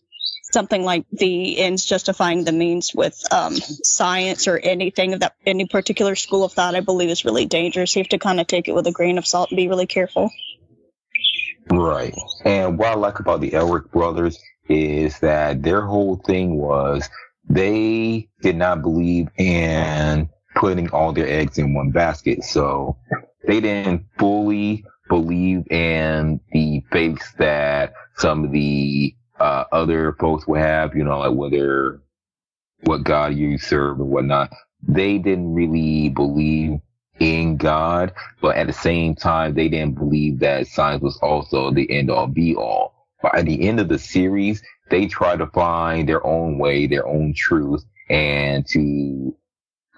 something like the ends justifying the means with um, science or anything of that any particular school of thought, I believe is really dangerous. You have to kind of take it with a grain of salt and be really careful. Right. And what I like about the Elric brothers is that their whole thing was they did not believe in putting all their eggs in one basket. So they didn't fully believe in the faiths that some of the uh, other folks would have, you know, like whether what God you serve and whatnot. They didn't really believe in God, but at the same time, they didn't believe that science was also the end all be all. By the end of the series, they try to find their own way, their own truth, and to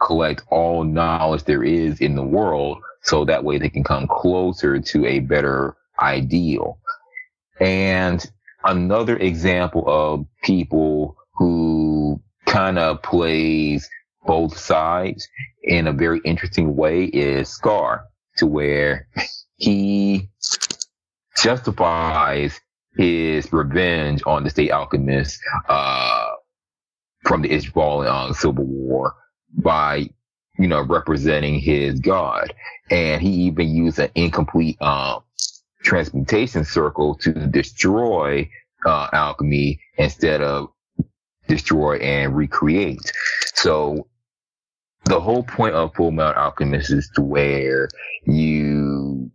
collect all knowledge there is in the world so that way they can come closer to a better ideal. And another example of people who kind of plays both sides in a very interesting way is Scar to where he justifies his revenge on the state alchemists uh, from the Ishbal uh, Civil War by, you know, representing his god. And he even used an incomplete uh, transmutation circle to destroy uh, alchemy instead of destroy and recreate. So the whole point of Fullmetal Alchemist is to where you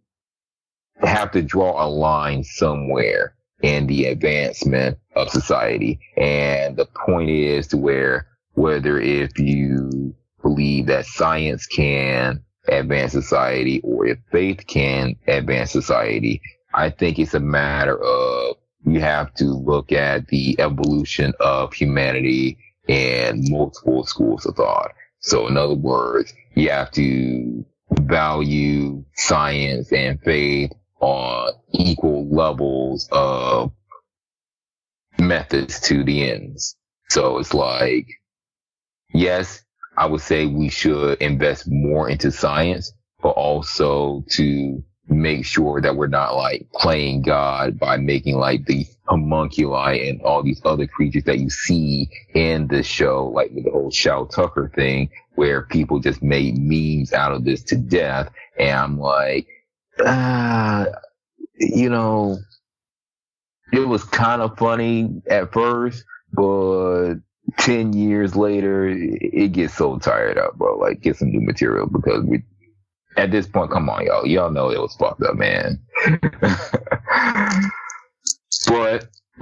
have to draw a line somewhere in the advancement of society. And the point is to where whether if you believe that science can advance society or if faith can advance society, I think it's a matter of you have to look at the evolution of humanity in multiple schools of thought. So in other words, you have to value science and faith on equal levels of methods to the ends. So it's like, yes, I would say we should invest more into science, but also to make sure that we're not like playing God by making like the homunculi and all these other creatures that you see in this show, like the whole Shou Tucker thing, where people just made memes out of this to death. And I'm like, ah, you know, it was kind of funny at first, but 10 years later, it gets so tired out, bro. Like, get some new material because we, at this point, come on, y'all. Y'all know it was fucked up, man. but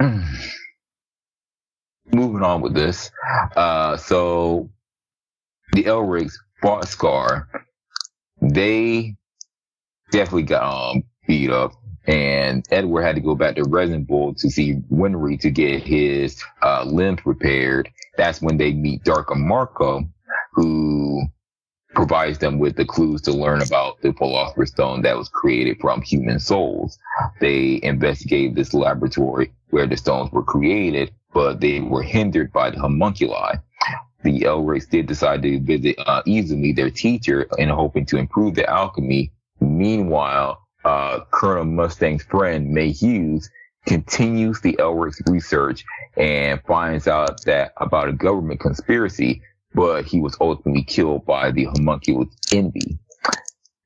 moving on with this, uh, so the Elrics fought Scar. They definitely got um, beat up, and Edward had to go back to Resembool to see Winry to get his uh, limbs repaired. That's when they meet Dr. Marco, who provides them with the clues to learn about the Philosopher's Stone that was created from human souls. They investigate this laboratory where the stones were created, but they were hindered by the homunculi. The Elrics did decide to visit uh, Izumi, their teacher, in hoping to improve their alchemy. Meanwhile, uh, Colonel Mustang's friend, Maes Hughes, continues the Elrics research and finds out that about a government conspiracy but he was ultimately killed by the homunculus envy.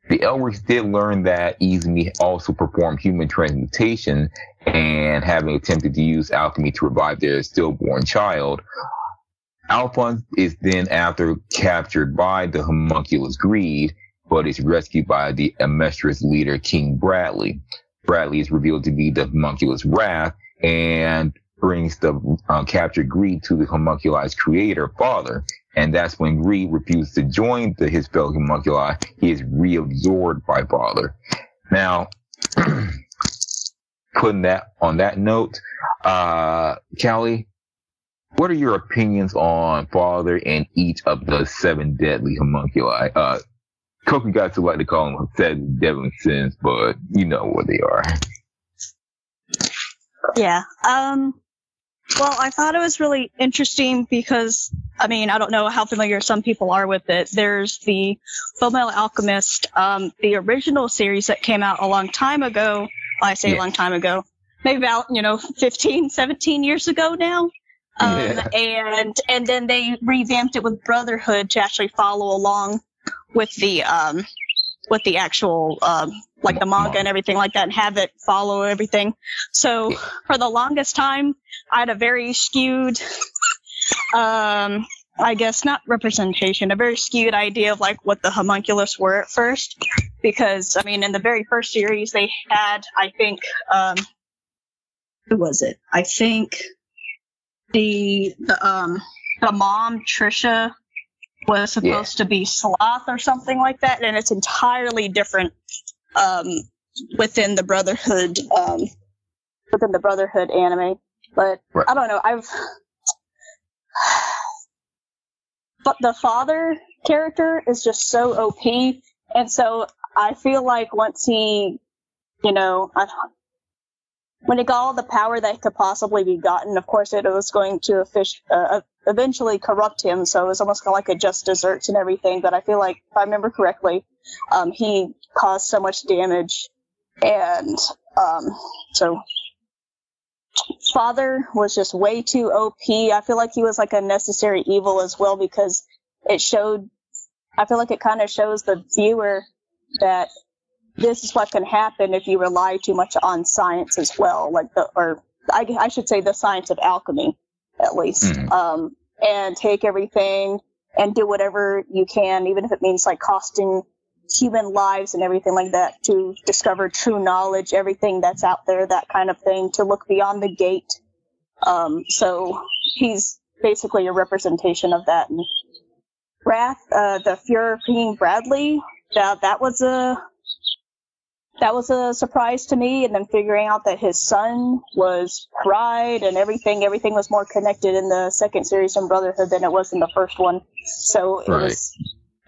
The Elrics did learn that Izumi also performed human transmutation and having attempted to use alchemy to revive their stillborn child. Alphonse is then after captured by the homunculus greed, but is rescued by the Amestris leader King Bradley. Bradley is revealed to be the homunculus wrath and brings the uh, captured greed to the homunculus creator father and that's when Greed refuses to join the, his fellow homunculi. He is reabsorbed by Father. Now, putting that on that note, uh, Callie, what are your opinions on Father and each of the seven deadly homunculi? Uh, Koku got to like to call them seven deadly sins, but you know what they are. Yeah. Um, well, I thought it was really interesting because, I mean, I don't know how familiar some people are with it. There's the Fullmetal Alchemist, um, the original series that came out a long time ago. I say yeah. a long time ago, maybe about, you know, 15, 17 years ago now. Um, yeah. and, and then they revamped it with Brotherhood to actually follow along with the, um, with the actual, um, like the manga and everything like that and have it follow everything. So for the longest time, I had a very skewed, um, I guess not representation, a very skewed idea of like what the homunculus were at first. Because, I mean, in the very first series, they had, I think, um, who was it? I think the, the, um, the mom, Trisha, was supposed yeah. to be Sloth or something like that, and it's entirely different um, within the Brotherhood um, within the Brotherhood anime. But right. I don't know. I've but the father character is just so OP, and so I feel like once he, you know, I, when he got all the power that could possibly be gotten, of course it was going to fish, uh, eventually corrupt him. So it was almost kind of like a just desserts and everything. But I feel like, if I remember correctly, um, he caused so much damage, and um, so father was just way too OP. I feel like he was like a necessary evil as well because it showed. I feel like it kind of shows the viewer that this is what can happen if you rely too much on science as well, like the or I, I should say the science of alchemy at least, mm-hmm. um, and take everything and do whatever you can, even if it means like costing human lives and everything like that to discover true knowledge, everything that's out there, that kind of thing, to look beyond the gate. Um, so he's basically a representation of that. And Wrath, uh, the Fuhrer King Bradley, that, that was a, that was a surprise to me. And then figuring out that his son was pride and everything, everything was more connected in the second series from Brotherhood than it was in the first one. So it right. was,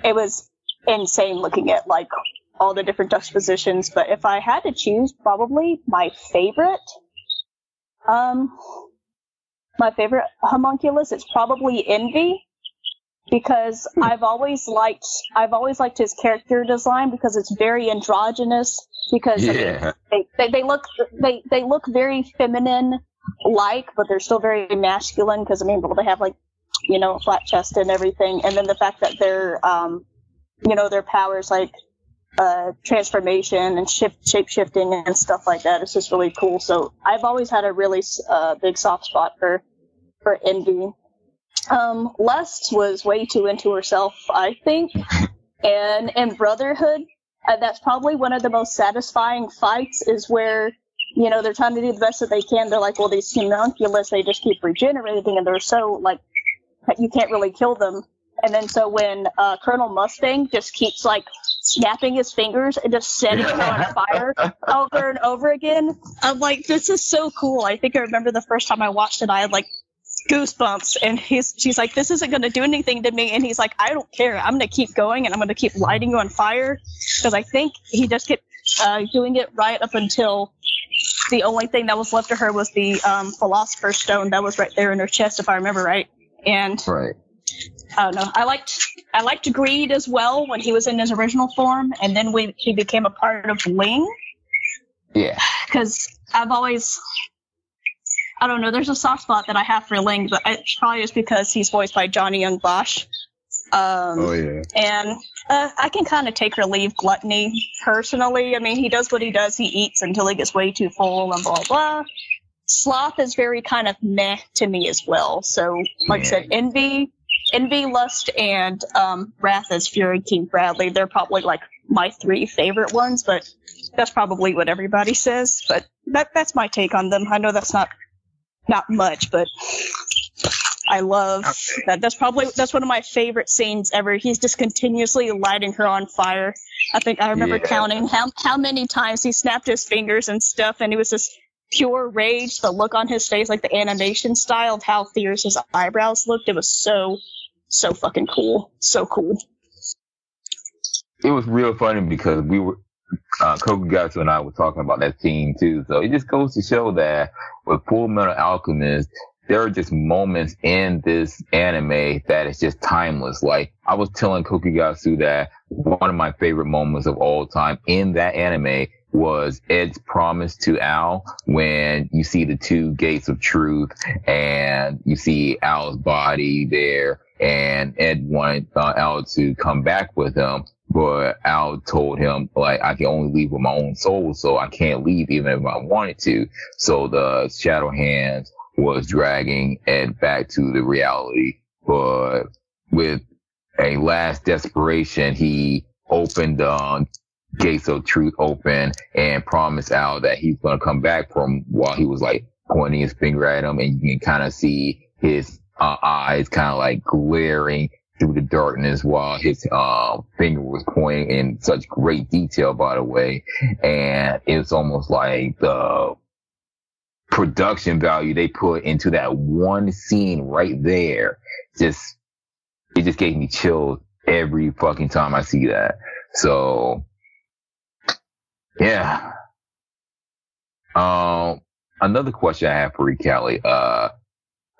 it was insane looking at like all the different juxtapositions. But if I had to choose, probably my favorite, um, my favorite homunculus, it's probably Envy because Hmm. I've always liked I've always liked his character design because it's very androgynous because Yeah. they, they they look they they look very feminine like but they're still very masculine because I mean well, they have like you know a flat chest and everything and then the fact that their um you know their powers like uh transformation and shift shape shifting and stuff like that is just really cool so I've always had a really uh, big soft spot for for Envy um, Lust was way too into herself, I think. and in Brotherhood, uh, that's probably one of the most satisfying fights is where, you know, they're trying to do the best that they can. They're like, well, these homunculus, they just keep regenerating and they're so, like, you can't really kill them. And then so when uh, Colonel Mustang just keeps, like, snapping his fingers and just setting them on fire over and over again, I'm like, this is so cool. I think I remember the first time I watched it, I had, like, goosebumps and he's she's like this isn't going to do anything to me and he's like i don't care i'm going to keep going and i'm going to keep lighting you on fire because i think he just kept uh, doing it right up until the only thing that was left of her was the um, philosopher's stone that was right there in her chest if i remember right and Right. I don't know. I liked I liked Greed as well when he was in his original form, and then we he became a part of Ling Yeah. because I've always I don't know. There's a soft spot that I have for Ling, but it's probably just because he's voiced by Johnny Yong Bosch. Um, Oh yeah. and uh, I can kind of take or leave gluttony personally. I mean, he does what he does. He eats until he gets way too full and blah blah. Sloth is very kind of meh to me as well. So, like I said, envy, envy, lust, and um, wrath as Fuhrer King Bradley. They're probably like my three favorite ones, but that's probably what everybody says. But that that's my take on them. I know that's not not much, but I love Okay. that. That's probably that's one of my favorite scenes ever. He's just continuously lighting her on fire. I think I remember Yeah. counting how how many times he snapped his fingers and stuff, and it was just pure rage. The look on his face, like the animation style of how fierce his eyebrows looked, it was so so fucking cool, so cool. It was real funny because we were uh, Kokugatsu and I were talking about that scene too. So it just goes to show that with Full Metal Alchemist, there are just moments in this anime that is just timeless. Like I was telling Kokugatsu that one of my favorite moments of all time in that anime was Ed's promise to Al when you see the two gates of truth and you see Al's body there and Ed wanted uh, Al to come back with him but Al told him like I can only leave with my own soul, so I can't leave even if I wanted to. So the Shadow Hands was dragging Ed back to the reality, but with a last desperation, he opened um, gates of truth open and promised Al that he's gonna come back from while he was like pointing his finger at him, and you can kind of see his uh, eyes kind of like glaring through the darkness while his uh, finger was pointing in such great detail, by the way. And it's almost like the production value they put into that one scene right there. Just, it just gave me chills every fucking time I see that. So, yeah. Um, another question I have for you, Callie, uh,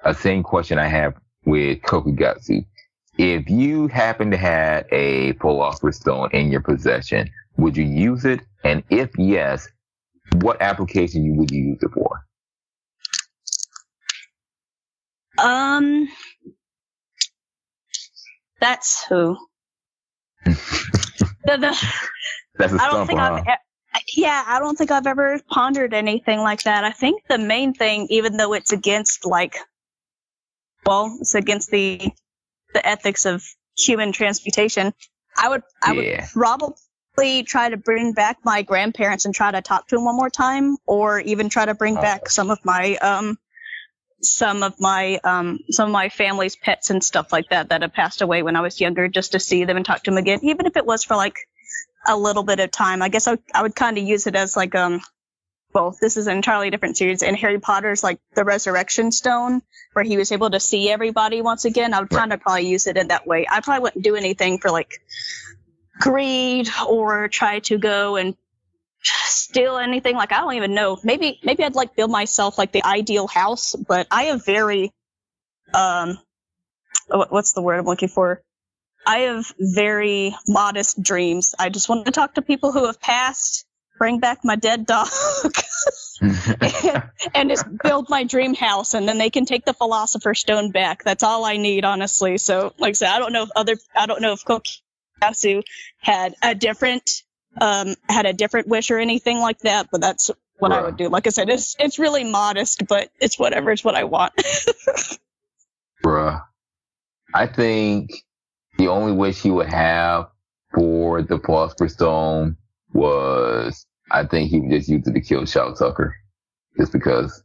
a same question I have with Kokugatsu if you happen to have a philosopher's stone in your possession, would you use it? And if yes, what application you would you use it for? Um, that's who. the, the, That's a I don't think huh? I've. Yeah, I don't think I've ever pondered anything like that. I think the main thing, even though it's against like, well, it's against the the ethics of human transmutation, I would I would probably try to bring back my grandparents and try to talk to them one more time, or even try to bring Oh. back some of my um some of my um some of my family's pets and stuff like that that have passed away when I was younger, just to see them and talk to them again, even if it was for like a little bit of time. I guess I would, I would kind of use it as like um well, this is an entirely different series. In Harry Potter's like the Resurrection Stone, where he was able to see everybody once again, I would kind of probably use it in that way. I probably wouldn't do anything for like greed or try to go and steal anything. Like I don't even know. Maybe maybe I'd like build myself like the ideal house, but I have very um what's the word I'm looking for? I have very modest dreams. I just want to talk to people who have passed, bring back my dead dog, and, and just build my dream house, and then they can take the philosopher's stone back. That's all I need, honestly. So, like I said, I don't know if other, I don't know if Kokiyasu had a different, um, had a different wish or anything like that, but that's what right. I would do. Like I said, it's it's really modest, but it's whatever. It's what I want. Bruh. I think the only wish he would have for the Philosopher's Stone was, I think he just used it to kill Shou Tucker. Just because.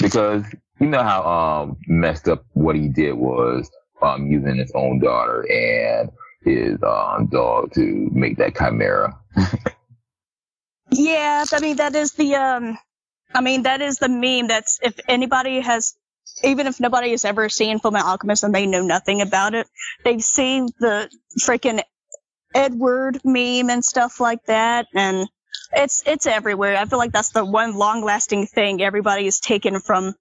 Because you know how um messed up what he did was um using his own daughter and his um dog to make that chimera. yeah, I mean that is the um I mean that is the meme that's if anybody has even if nobody has ever seen Fullmetal Alchemist and they know nothing about it, they've seen the freaking Edward meme and stuff like that, and it's it's everywhere. I feel like that's the one long lasting thing everybody has taken from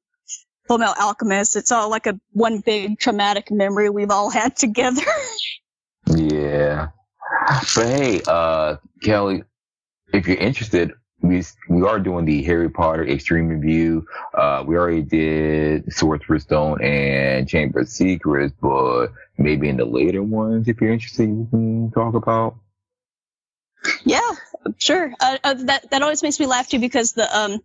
Fullmetal Alchemist. It's all like a one big traumatic memory we've all had together. yeah, but hey, uh, Kelly, if you're interested, we we are doing the Harry Potter Extreme Review. Uh, we already did Sorcerer's Stone and Chamber of Secrets, but maybe in the later ones, if you're interested, you can talk about. Yeah, sure. Uh, uh, that that always makes me laugh too because the um,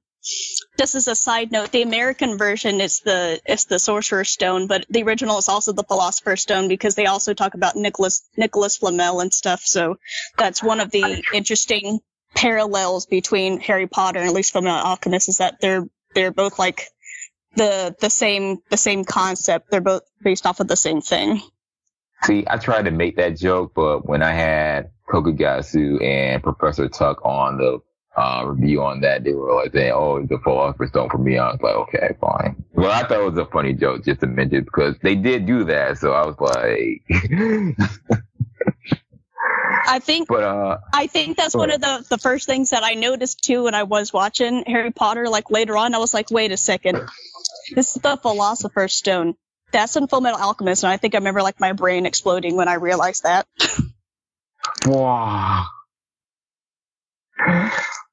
just as a side note, the American version is the is the Sorcerer's Stone, but the original is also the Philosopher's Stone because they also talk about Nicholas Nicholas Flamel and stuff. So that's one of the interesting parallels between Harry Potter and at least from Alchemist is that they're they're both like the the same the same concept. They're both based off of the same thing. See, I tried to make that joke, but when I had Kokugatsu and Professor Tuck on the uh, review on that, they were like saying, "Oh, the Philosopher's Stone for me." I was like, "Okay, fine." Well, I thought it was a funny joke just to mention because they did do that, so I was like. I think, but, uh, I think that's one of the, the first things that I noticed too when I was watching Harry Potter. Like later on, I was like, wait a second, this is the Philosopher's Stone. That's in Full Metal Alchemist, and I think I remember like my brain exploding when I realized that. wow.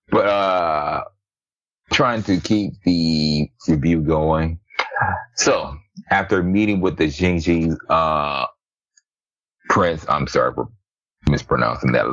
But uh, trying to keep the review going. So after meeting with the Xingji uh, prince, I'm sorry for mispronouncing that.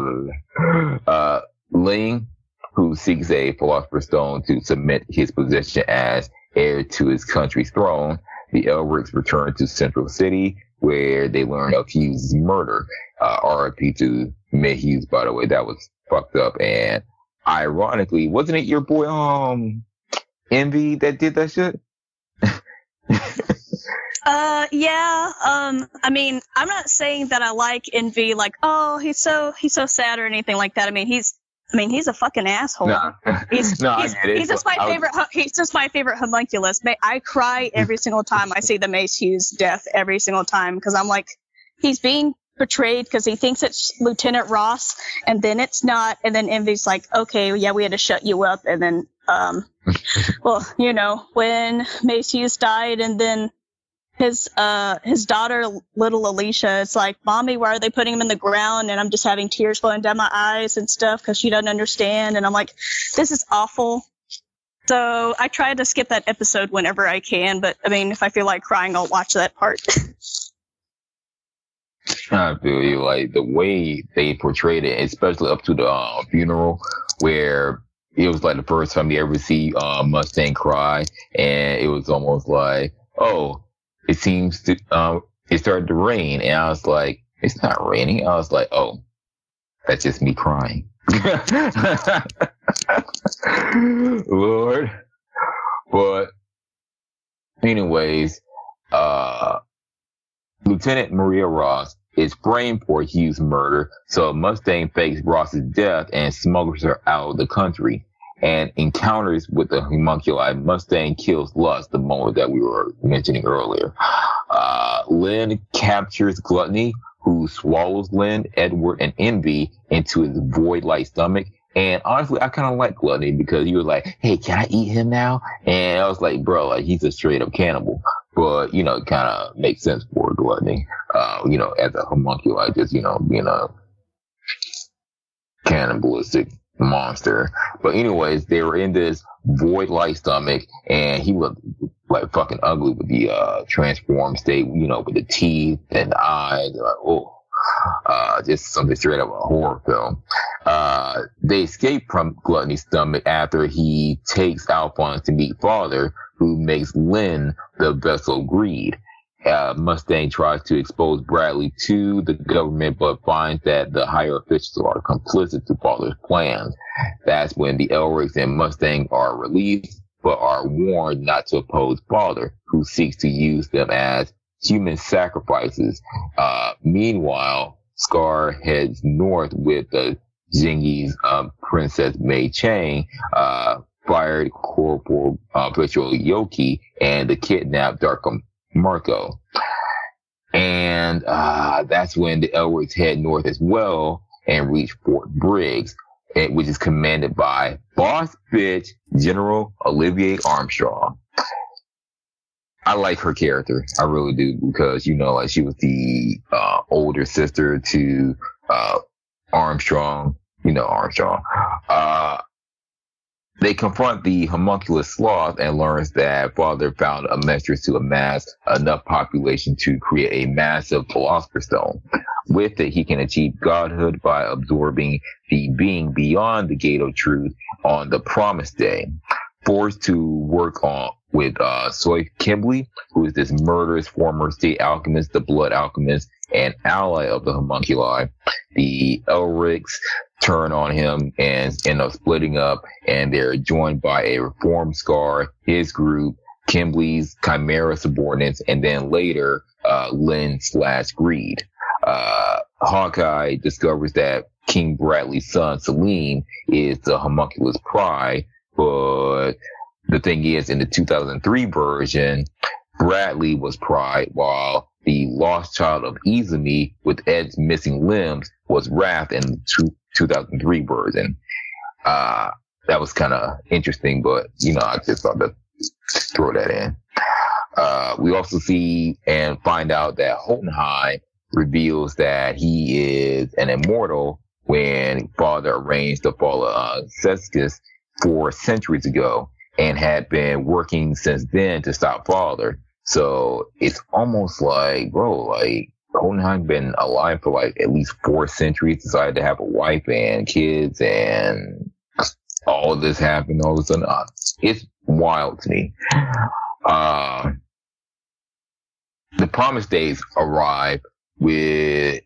Uh, Ling, who seeks a philosopher's stone to submit his position as heir to his country's throne, the Elrics return to Central City, where they learn of Hughes' murder. Uh, RIP to Hughes, by the way, that was fucked up. And ironically, wasn't it your boy, um, Envy that did that shit? Uh, yeah. Um, I mean, I'm not saying that I like Envy, like, oh, he's so he's so sad or anything like that. I mean, he's, I mean, he's a fucking asshole. He's, no, he's, he's just my favorite. He's just my favorite homunculus. I cry every single time I see the Maes Hughes death. Every single time because I'm like, he's being betrayed because he thinks it's Lieutenant Ross, and then it's not, and then Envy's like, okay, yeah, we had to shut you up, and then, um, well, you know, when Maes Hughes died, and then his uh his daughter little alicia it's like mommy why are they putting him in the ground? And i'm just having tears flowing down my eyes and stuff because she doesn't understand. And i'm like this is awful. So i try to skip that episode whenever i can but i mean if i feel like crying i'll watch that part. I feel you like the way they portrayed it, especially up to the uh, funeral, where it was like the first time you ever see uh, Mustang cry, and it was almost like, oh, it seems to, um, it started to rain and I was like, it's not raining. I was like, oh, that's just me crying. Lord. But anyways, uh, Lieutenant Maria Ross is framed for Hughes' murder, so Mustang fakes Ross's death and smuggles her out of the country and encounters with the homunculi, Mustang kills Lust, the moment that we were mentioning earlier. Uh, Ling captures Gluttony, who swallows Ling, Edward, and Envy into his void-like stomach. And honestly, I kind of like Gluttony because he was like, "Hey, can I eat him now?" And I was like, "Bro, like he's a straight up cannibal." But you know, it kind of makes sense for Gluttony. Uh, you know, as a homunculi, just you know, being a cannibalistic monster. But anyways, they were in this void-like stomach, and he looked like fucking ugly with the uh transformed state. You know, with the teeth and the eyes. Like, oh, uh, just something straight out of a horror film. Uh, they escape from Gluttony's stomach after he takes Alphonse to meet Father, who makes Ling the vessel of greed. Uh, Mustang tries to expose Bradley to the government, but finds that the higher officials are complicit to Father's plans. That's when the Elrics and Mustang are released, but are warned not to oppose Father, who seeks to use them as human sacrifices. Uh, meanwhile, Scar heads north with the Zingi's um, Princess Mei Chang, uh, fired Corporal uh, Petro Yoki, and the kidnapped Dr. Marco. And uh, that's when the Elrics head north as well and reach Fort Briggs, which is commanded by boss bitch General Olivier Armstrong. I like her character. I really do because you know, like she was the uh, older sister to uh, Armstrong. You know Armstrong. Uh, they confront the homunculus sloth and learns that father found a mistress to amass enough population to create a massive philosopher's stone. With it, he can achieve godhood by absorbing the being beyond the gate of truth on the promised day. Forced to work on with uh, Soy Kimbley, who is this murderous former state alchemist, the blood alchemist, and ally of the homunculi. The Elrics turn on him and end up splitting up, and they're joined by a reformed Scar, his group, Kimbley's Chimera subordinates, and then later, uh, Ling slash Greed. Uh, Hawkeye discovers that King Bradley's son, Selim, is the homunculus pride, but the thing is, in the 2003 version, Bradley was Pride, while the lost child of Izumi with Ed's missing limbs was Wrath in the two, 2003 version. Uh, that was kind of interesting, but you know, I just thought to throw that in. Uh, we also see and find out that Hohenheim reveals that he is an immortal when Father arranged the fall of uh, four centuries ago and had been working since then to stop Father. So it's almost like, bro, like Hohenheim been alive for like at least four centuries, decided to have a wife and kids, and all this happened all of a sudden. Uh, it's wild to me. Uh, the promised days arrive with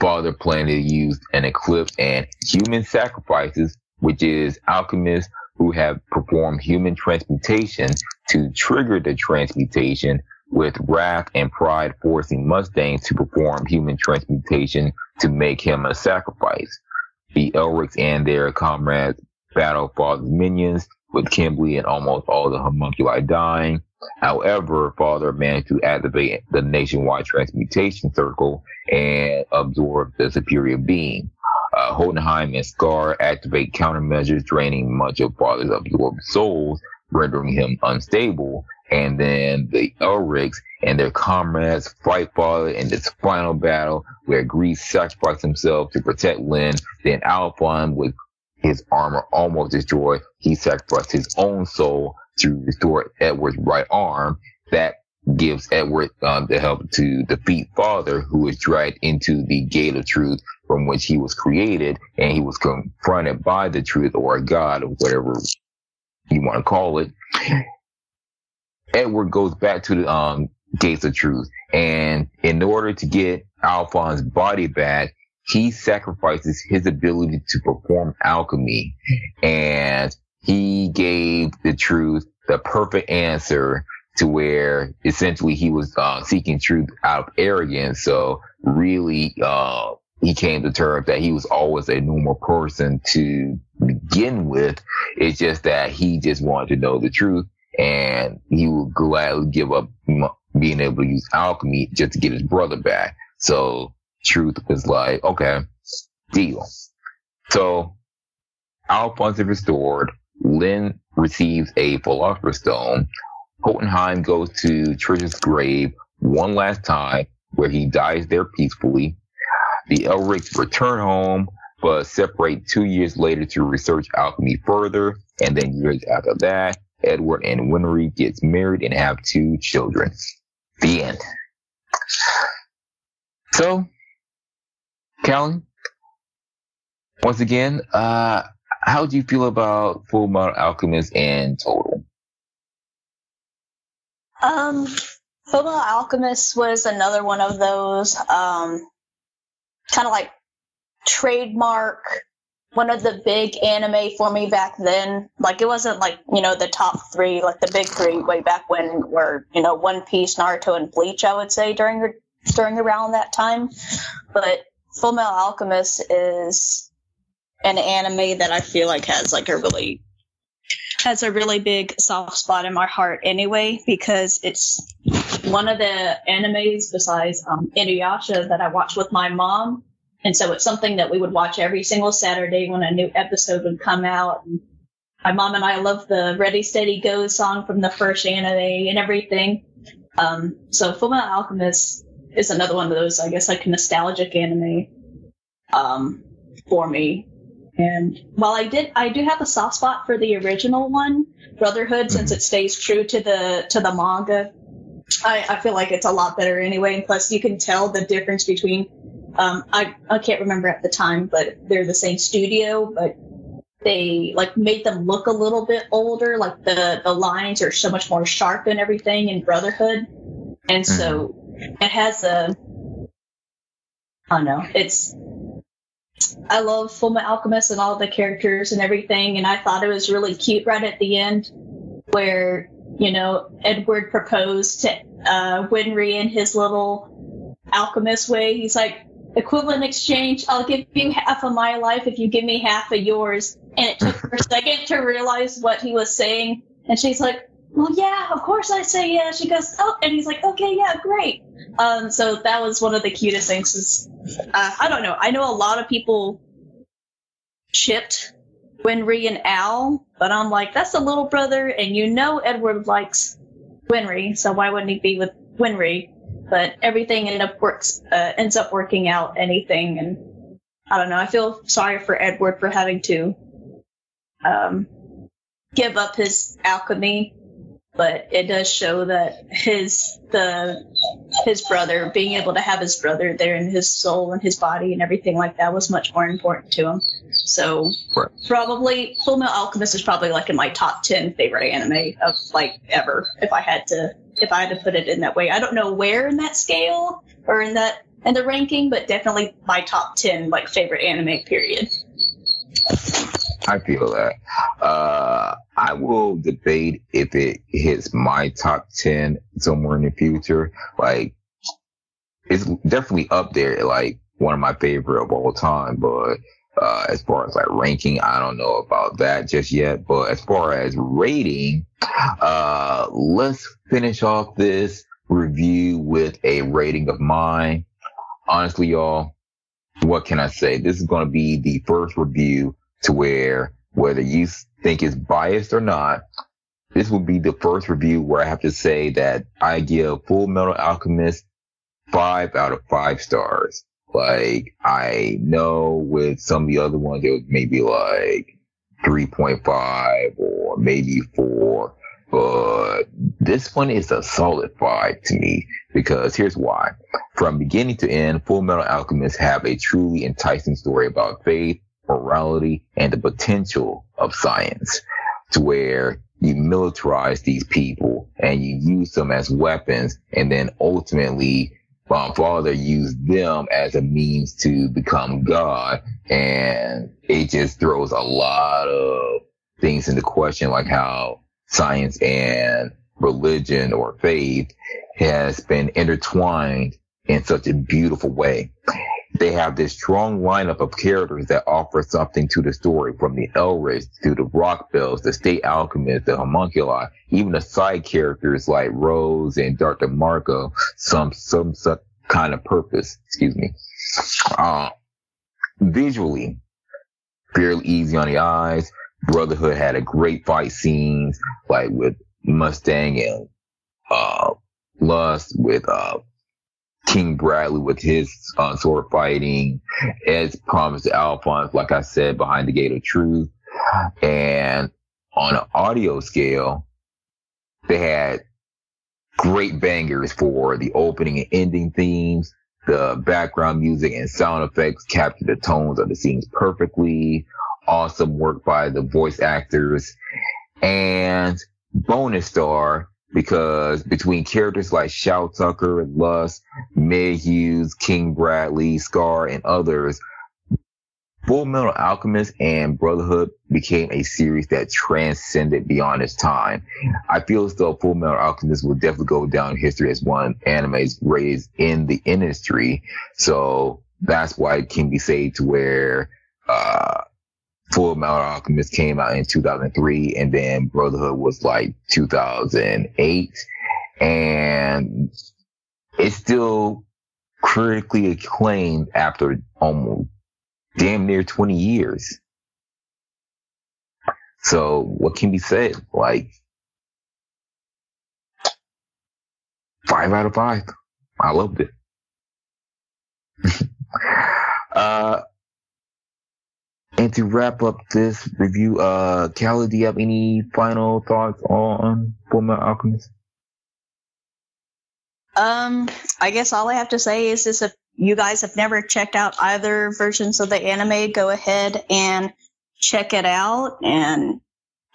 Father planning to use an eclipse and human sacrifices, which is alchemists who have performed human transmutation to trigger the transmutation with wrath and pride forcing Mustangs to perform human transmutation to make him a sacrifice. The Elrics and their comrades battle Father's minions with Kimbley and almost all the homunculi dying. However, Father managed to activate the nationwide transmutation circle and absorb the superior being. Uh, Hohenheim and Scar activate countermeasures, draining much of Father's absorbed souls, rendering him unstable. And then the Elrics and their comrades fight Father in this final battle where Greed sacrificed himself to protect Ling. Then Alphonse, with his armor almost destroyed, he sacrificed his own soul to restore Edward's right arm. That gives Edward um, the help to defeat Father, who is dragged into the gate of truth from which he was created, and he was confronted by the truth or God or whatever you want to call it. Edward goes back to the um, gates of truth, and in order to get Alphonse's body back, he sacrifices his ability to perform alchemy, and he gave the truth the perfect answer to where essentially he was uh, seeking truth out of arrogance. So really, uh, he came to terms that he was always a normal person to begin with. It's just that he just wanted to know the truth and he would gladly give up being able to use alchemy just to get his brother back. So truth was like, okay, deal. So funds are restored. Ling receives a Philosopher's Stone. Hohenheim goes to Trisha's grave one last time, where he dies there peacefully. The Elrics return home, but separate two years later to research alchemy further. And then years after that, Edward and Winry gets married and have two children. The end. So, Callie, once again, uh, how do you feel about Full Metal Alchemist in total? Um, Full Metal Alchemist was another one of those, um, kind of like trademark, one of the big anime for me back then. Like it wasn't like, you know, the top three, like the big three way back when were, you know, One Piece, Naruto, and Bleach, I would say during, during around that time. But Full Metal Alchemist is an anime that I feel like has like a really has a really big soft spot in my heart anyway because it's one of the animes besides um, Inuyasha that I watch with my mom, and so it's something that we would watch every single Saturday when a new episode would come out. And my mom and I love the Ready Steady Go song from the first anime and everything. Um, so Fullmetal Alchemist is another one of those, I guess, like nostalgic anime um, for me. And while I did, I do have a soft spot for the original one, Brotherhood, mm-hmm. since it stays true to the to the manga. I, I feel like it's a lot better anyway. And plus, you can tell the difference between. Um, I I can't remember at the time, but they're the same studio, but they like made them look a little bit older. Like the the lines are so much more sharp and everything in Brotherhood, and so mm-hmm. it has a. I don't know. It's I love Fullmetal Alchemist and all the characters and everything, and I thought it was really cute right at the end where you know Edward proposed to uh, Winry in his little alchemist way. He's like, equivalent exchange. I'll give you half of my life if you give me half of yours. And it took her a second to realize what he was saying, and she's like, well, yeah, of course I say yeah. She goes, oh, and he's like, okay, yeah, great. Um, so that was one of the cutest things. Is, uh, I don't know. I know a lot of people chipped Winry and Al, but I'm like, that's a little brother, and you know Edward likes Winry, so why wouldn't he be with Winry? But everything ended up works uh, ends up working out anything, and I don't know. I feel sorry for Edward for having to um, give up his alchemy but it does show that his the his brother being able to have his brother there in his soul and his body and everything like that was much more important to him. So right. probably full metal alchemist is probably like in my top 10 favorite anime of like ever if i had to if i had to put it in that way. I don't know where in that scale or in that in the ranking but definitely my top 10 like favorite anime period I feel that. Uh, I will debate if it hits my top 10 somewhere in the future. Like, it's definitely up there, like one of my favorite of all time, but uh, as far as like ranking, I don't know about that just yet. But as far as rating, uh, let's finish off this review with a rating of mine. Honestly, y'all, what can I say? This is going to be the first review to where whether you think it's biased or not, this will be the first review where I have to say that I give Full Metal Alchemist five out of five stars. Like I know with some of the other ones, it was maybe like 3.5 or maybe four, but this one is a solid five to me because here's why. From beginning to end, Full Metal Alchemist have a truly enticing story about faith, morality, and the potential of science to where you militarize these people and you use them as weapons and then ultimately um, father used them as a means to become God. And it just throws a lot of things into question, like how science and religion or faith has been intertwined in such a beautiful way they have this strong lineup of characters that offer something to the story, from the Elrics to the Rockbells, the State Alchemists, the Homunculi, even the side characters like Rose and Dr. Marco, some, some, some kind of purpose. Excuse me. Uh, visually, fairly easy on the eyes. Brotherhood had a great fight scenes, like with Mustang and uh, Lust, with uh, King Bradley with his uh, sword fighting, as promised Alphonse, like I said, behind the gate of truth. And on an audio scale, they had great bangers for the opening and ending themes. The background music and sound effects captured the tones of the scenes perfectly. Awesome work by the voice actors. And bonus star, because between characters like Shou Tucker, Lust, Meg Hughes, King Bradley, Scar, and others, Full Metal Alchemist and Brotherhood became a series that transcended beyond its time. I feel as though Full Metal Alchemist will definitely go down in history as one anime's raised in the industry. So that's why it can be said to where, uh, Full Metal Alchemist came out in 2003 and then Brotherhood was like 2008 and it's still critically acclaimed after almost damn near 20 years. So what can be said? Like five out of five. I loved it. uh, and to wrap up this review, uh, Callie, do you have any final thoughts on Fullmetal Alchemist? Um, I guess all I have to say is this: if you guys have never checked out either versions of the anime, go ahead and check it out and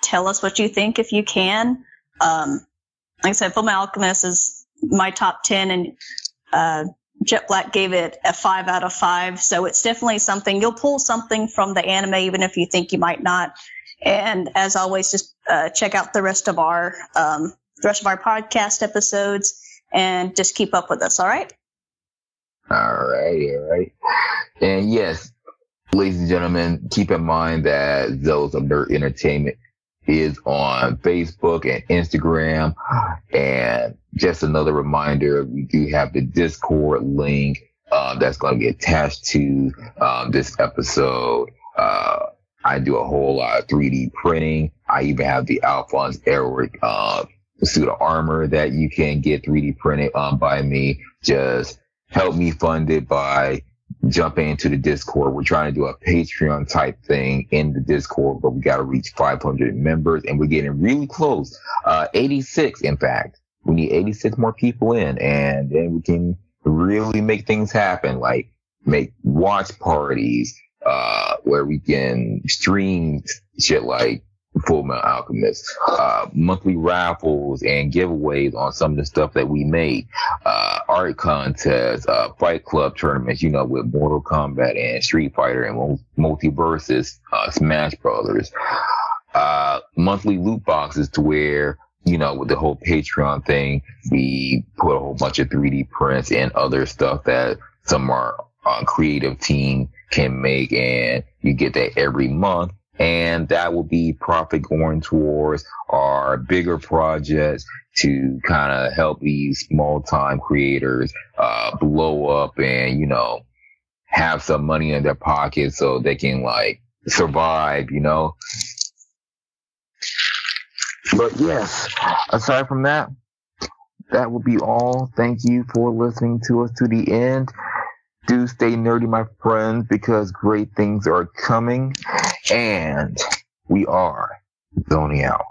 tell us what you think if you can. Um, like I said, Full Alchemist is my top 10 and, uh, Jet Black gave it a five out of five. So it's definitely something you'll pull something from the anime, even if you think you might not. And as always, just uh, check out the rest of our um, the rest of our podcast episodes and just keep up with us. All right. All right, all right. And yes, ladies and gentlemen, keep in mind that those of Nerd Entertainment is on Facebook and Instagram. And just another reminder, we do have the Discord link uh, that's going to be attached to um, this episode. Uh, I do a whole lot of 3D printing. I even have the Alphonse Elric uh, suit of armor that you can get 3D printed um, by me. Just help me fund it by jumping into the Discord. We're trying to do a Patreon type thing in the Discord, but we got to reach 500 members and we're getting really close. Uh, 86, in fact. We need 86 more people in and then we can really make things happen, like make watch parties, uh, where we can stream shit like Full Metal Alchemist, uh, monthly raffles and giveaways on some of the stuff that we made, uh, art contests, uh, fight club tournaments, you know, with Mortal Kombat and Street Fighter and MultiVersus, uh, Smash Brothers, uh, monthly loot boxes to where, you know, with the whole Patreon thing, we put a whole bunch of 3D prints and other stuff that some of our uh, creative team can make and you get that every month and that will be profit going towards our bigger projects to kind of help these small time creators uh, blow up and you know have some money in their pocket so they can like survive you know? But yes aside from that that will be all. Thank you for listening to us to the end. Do stay nerdy, my friends, because great things are coming and we are zoning out.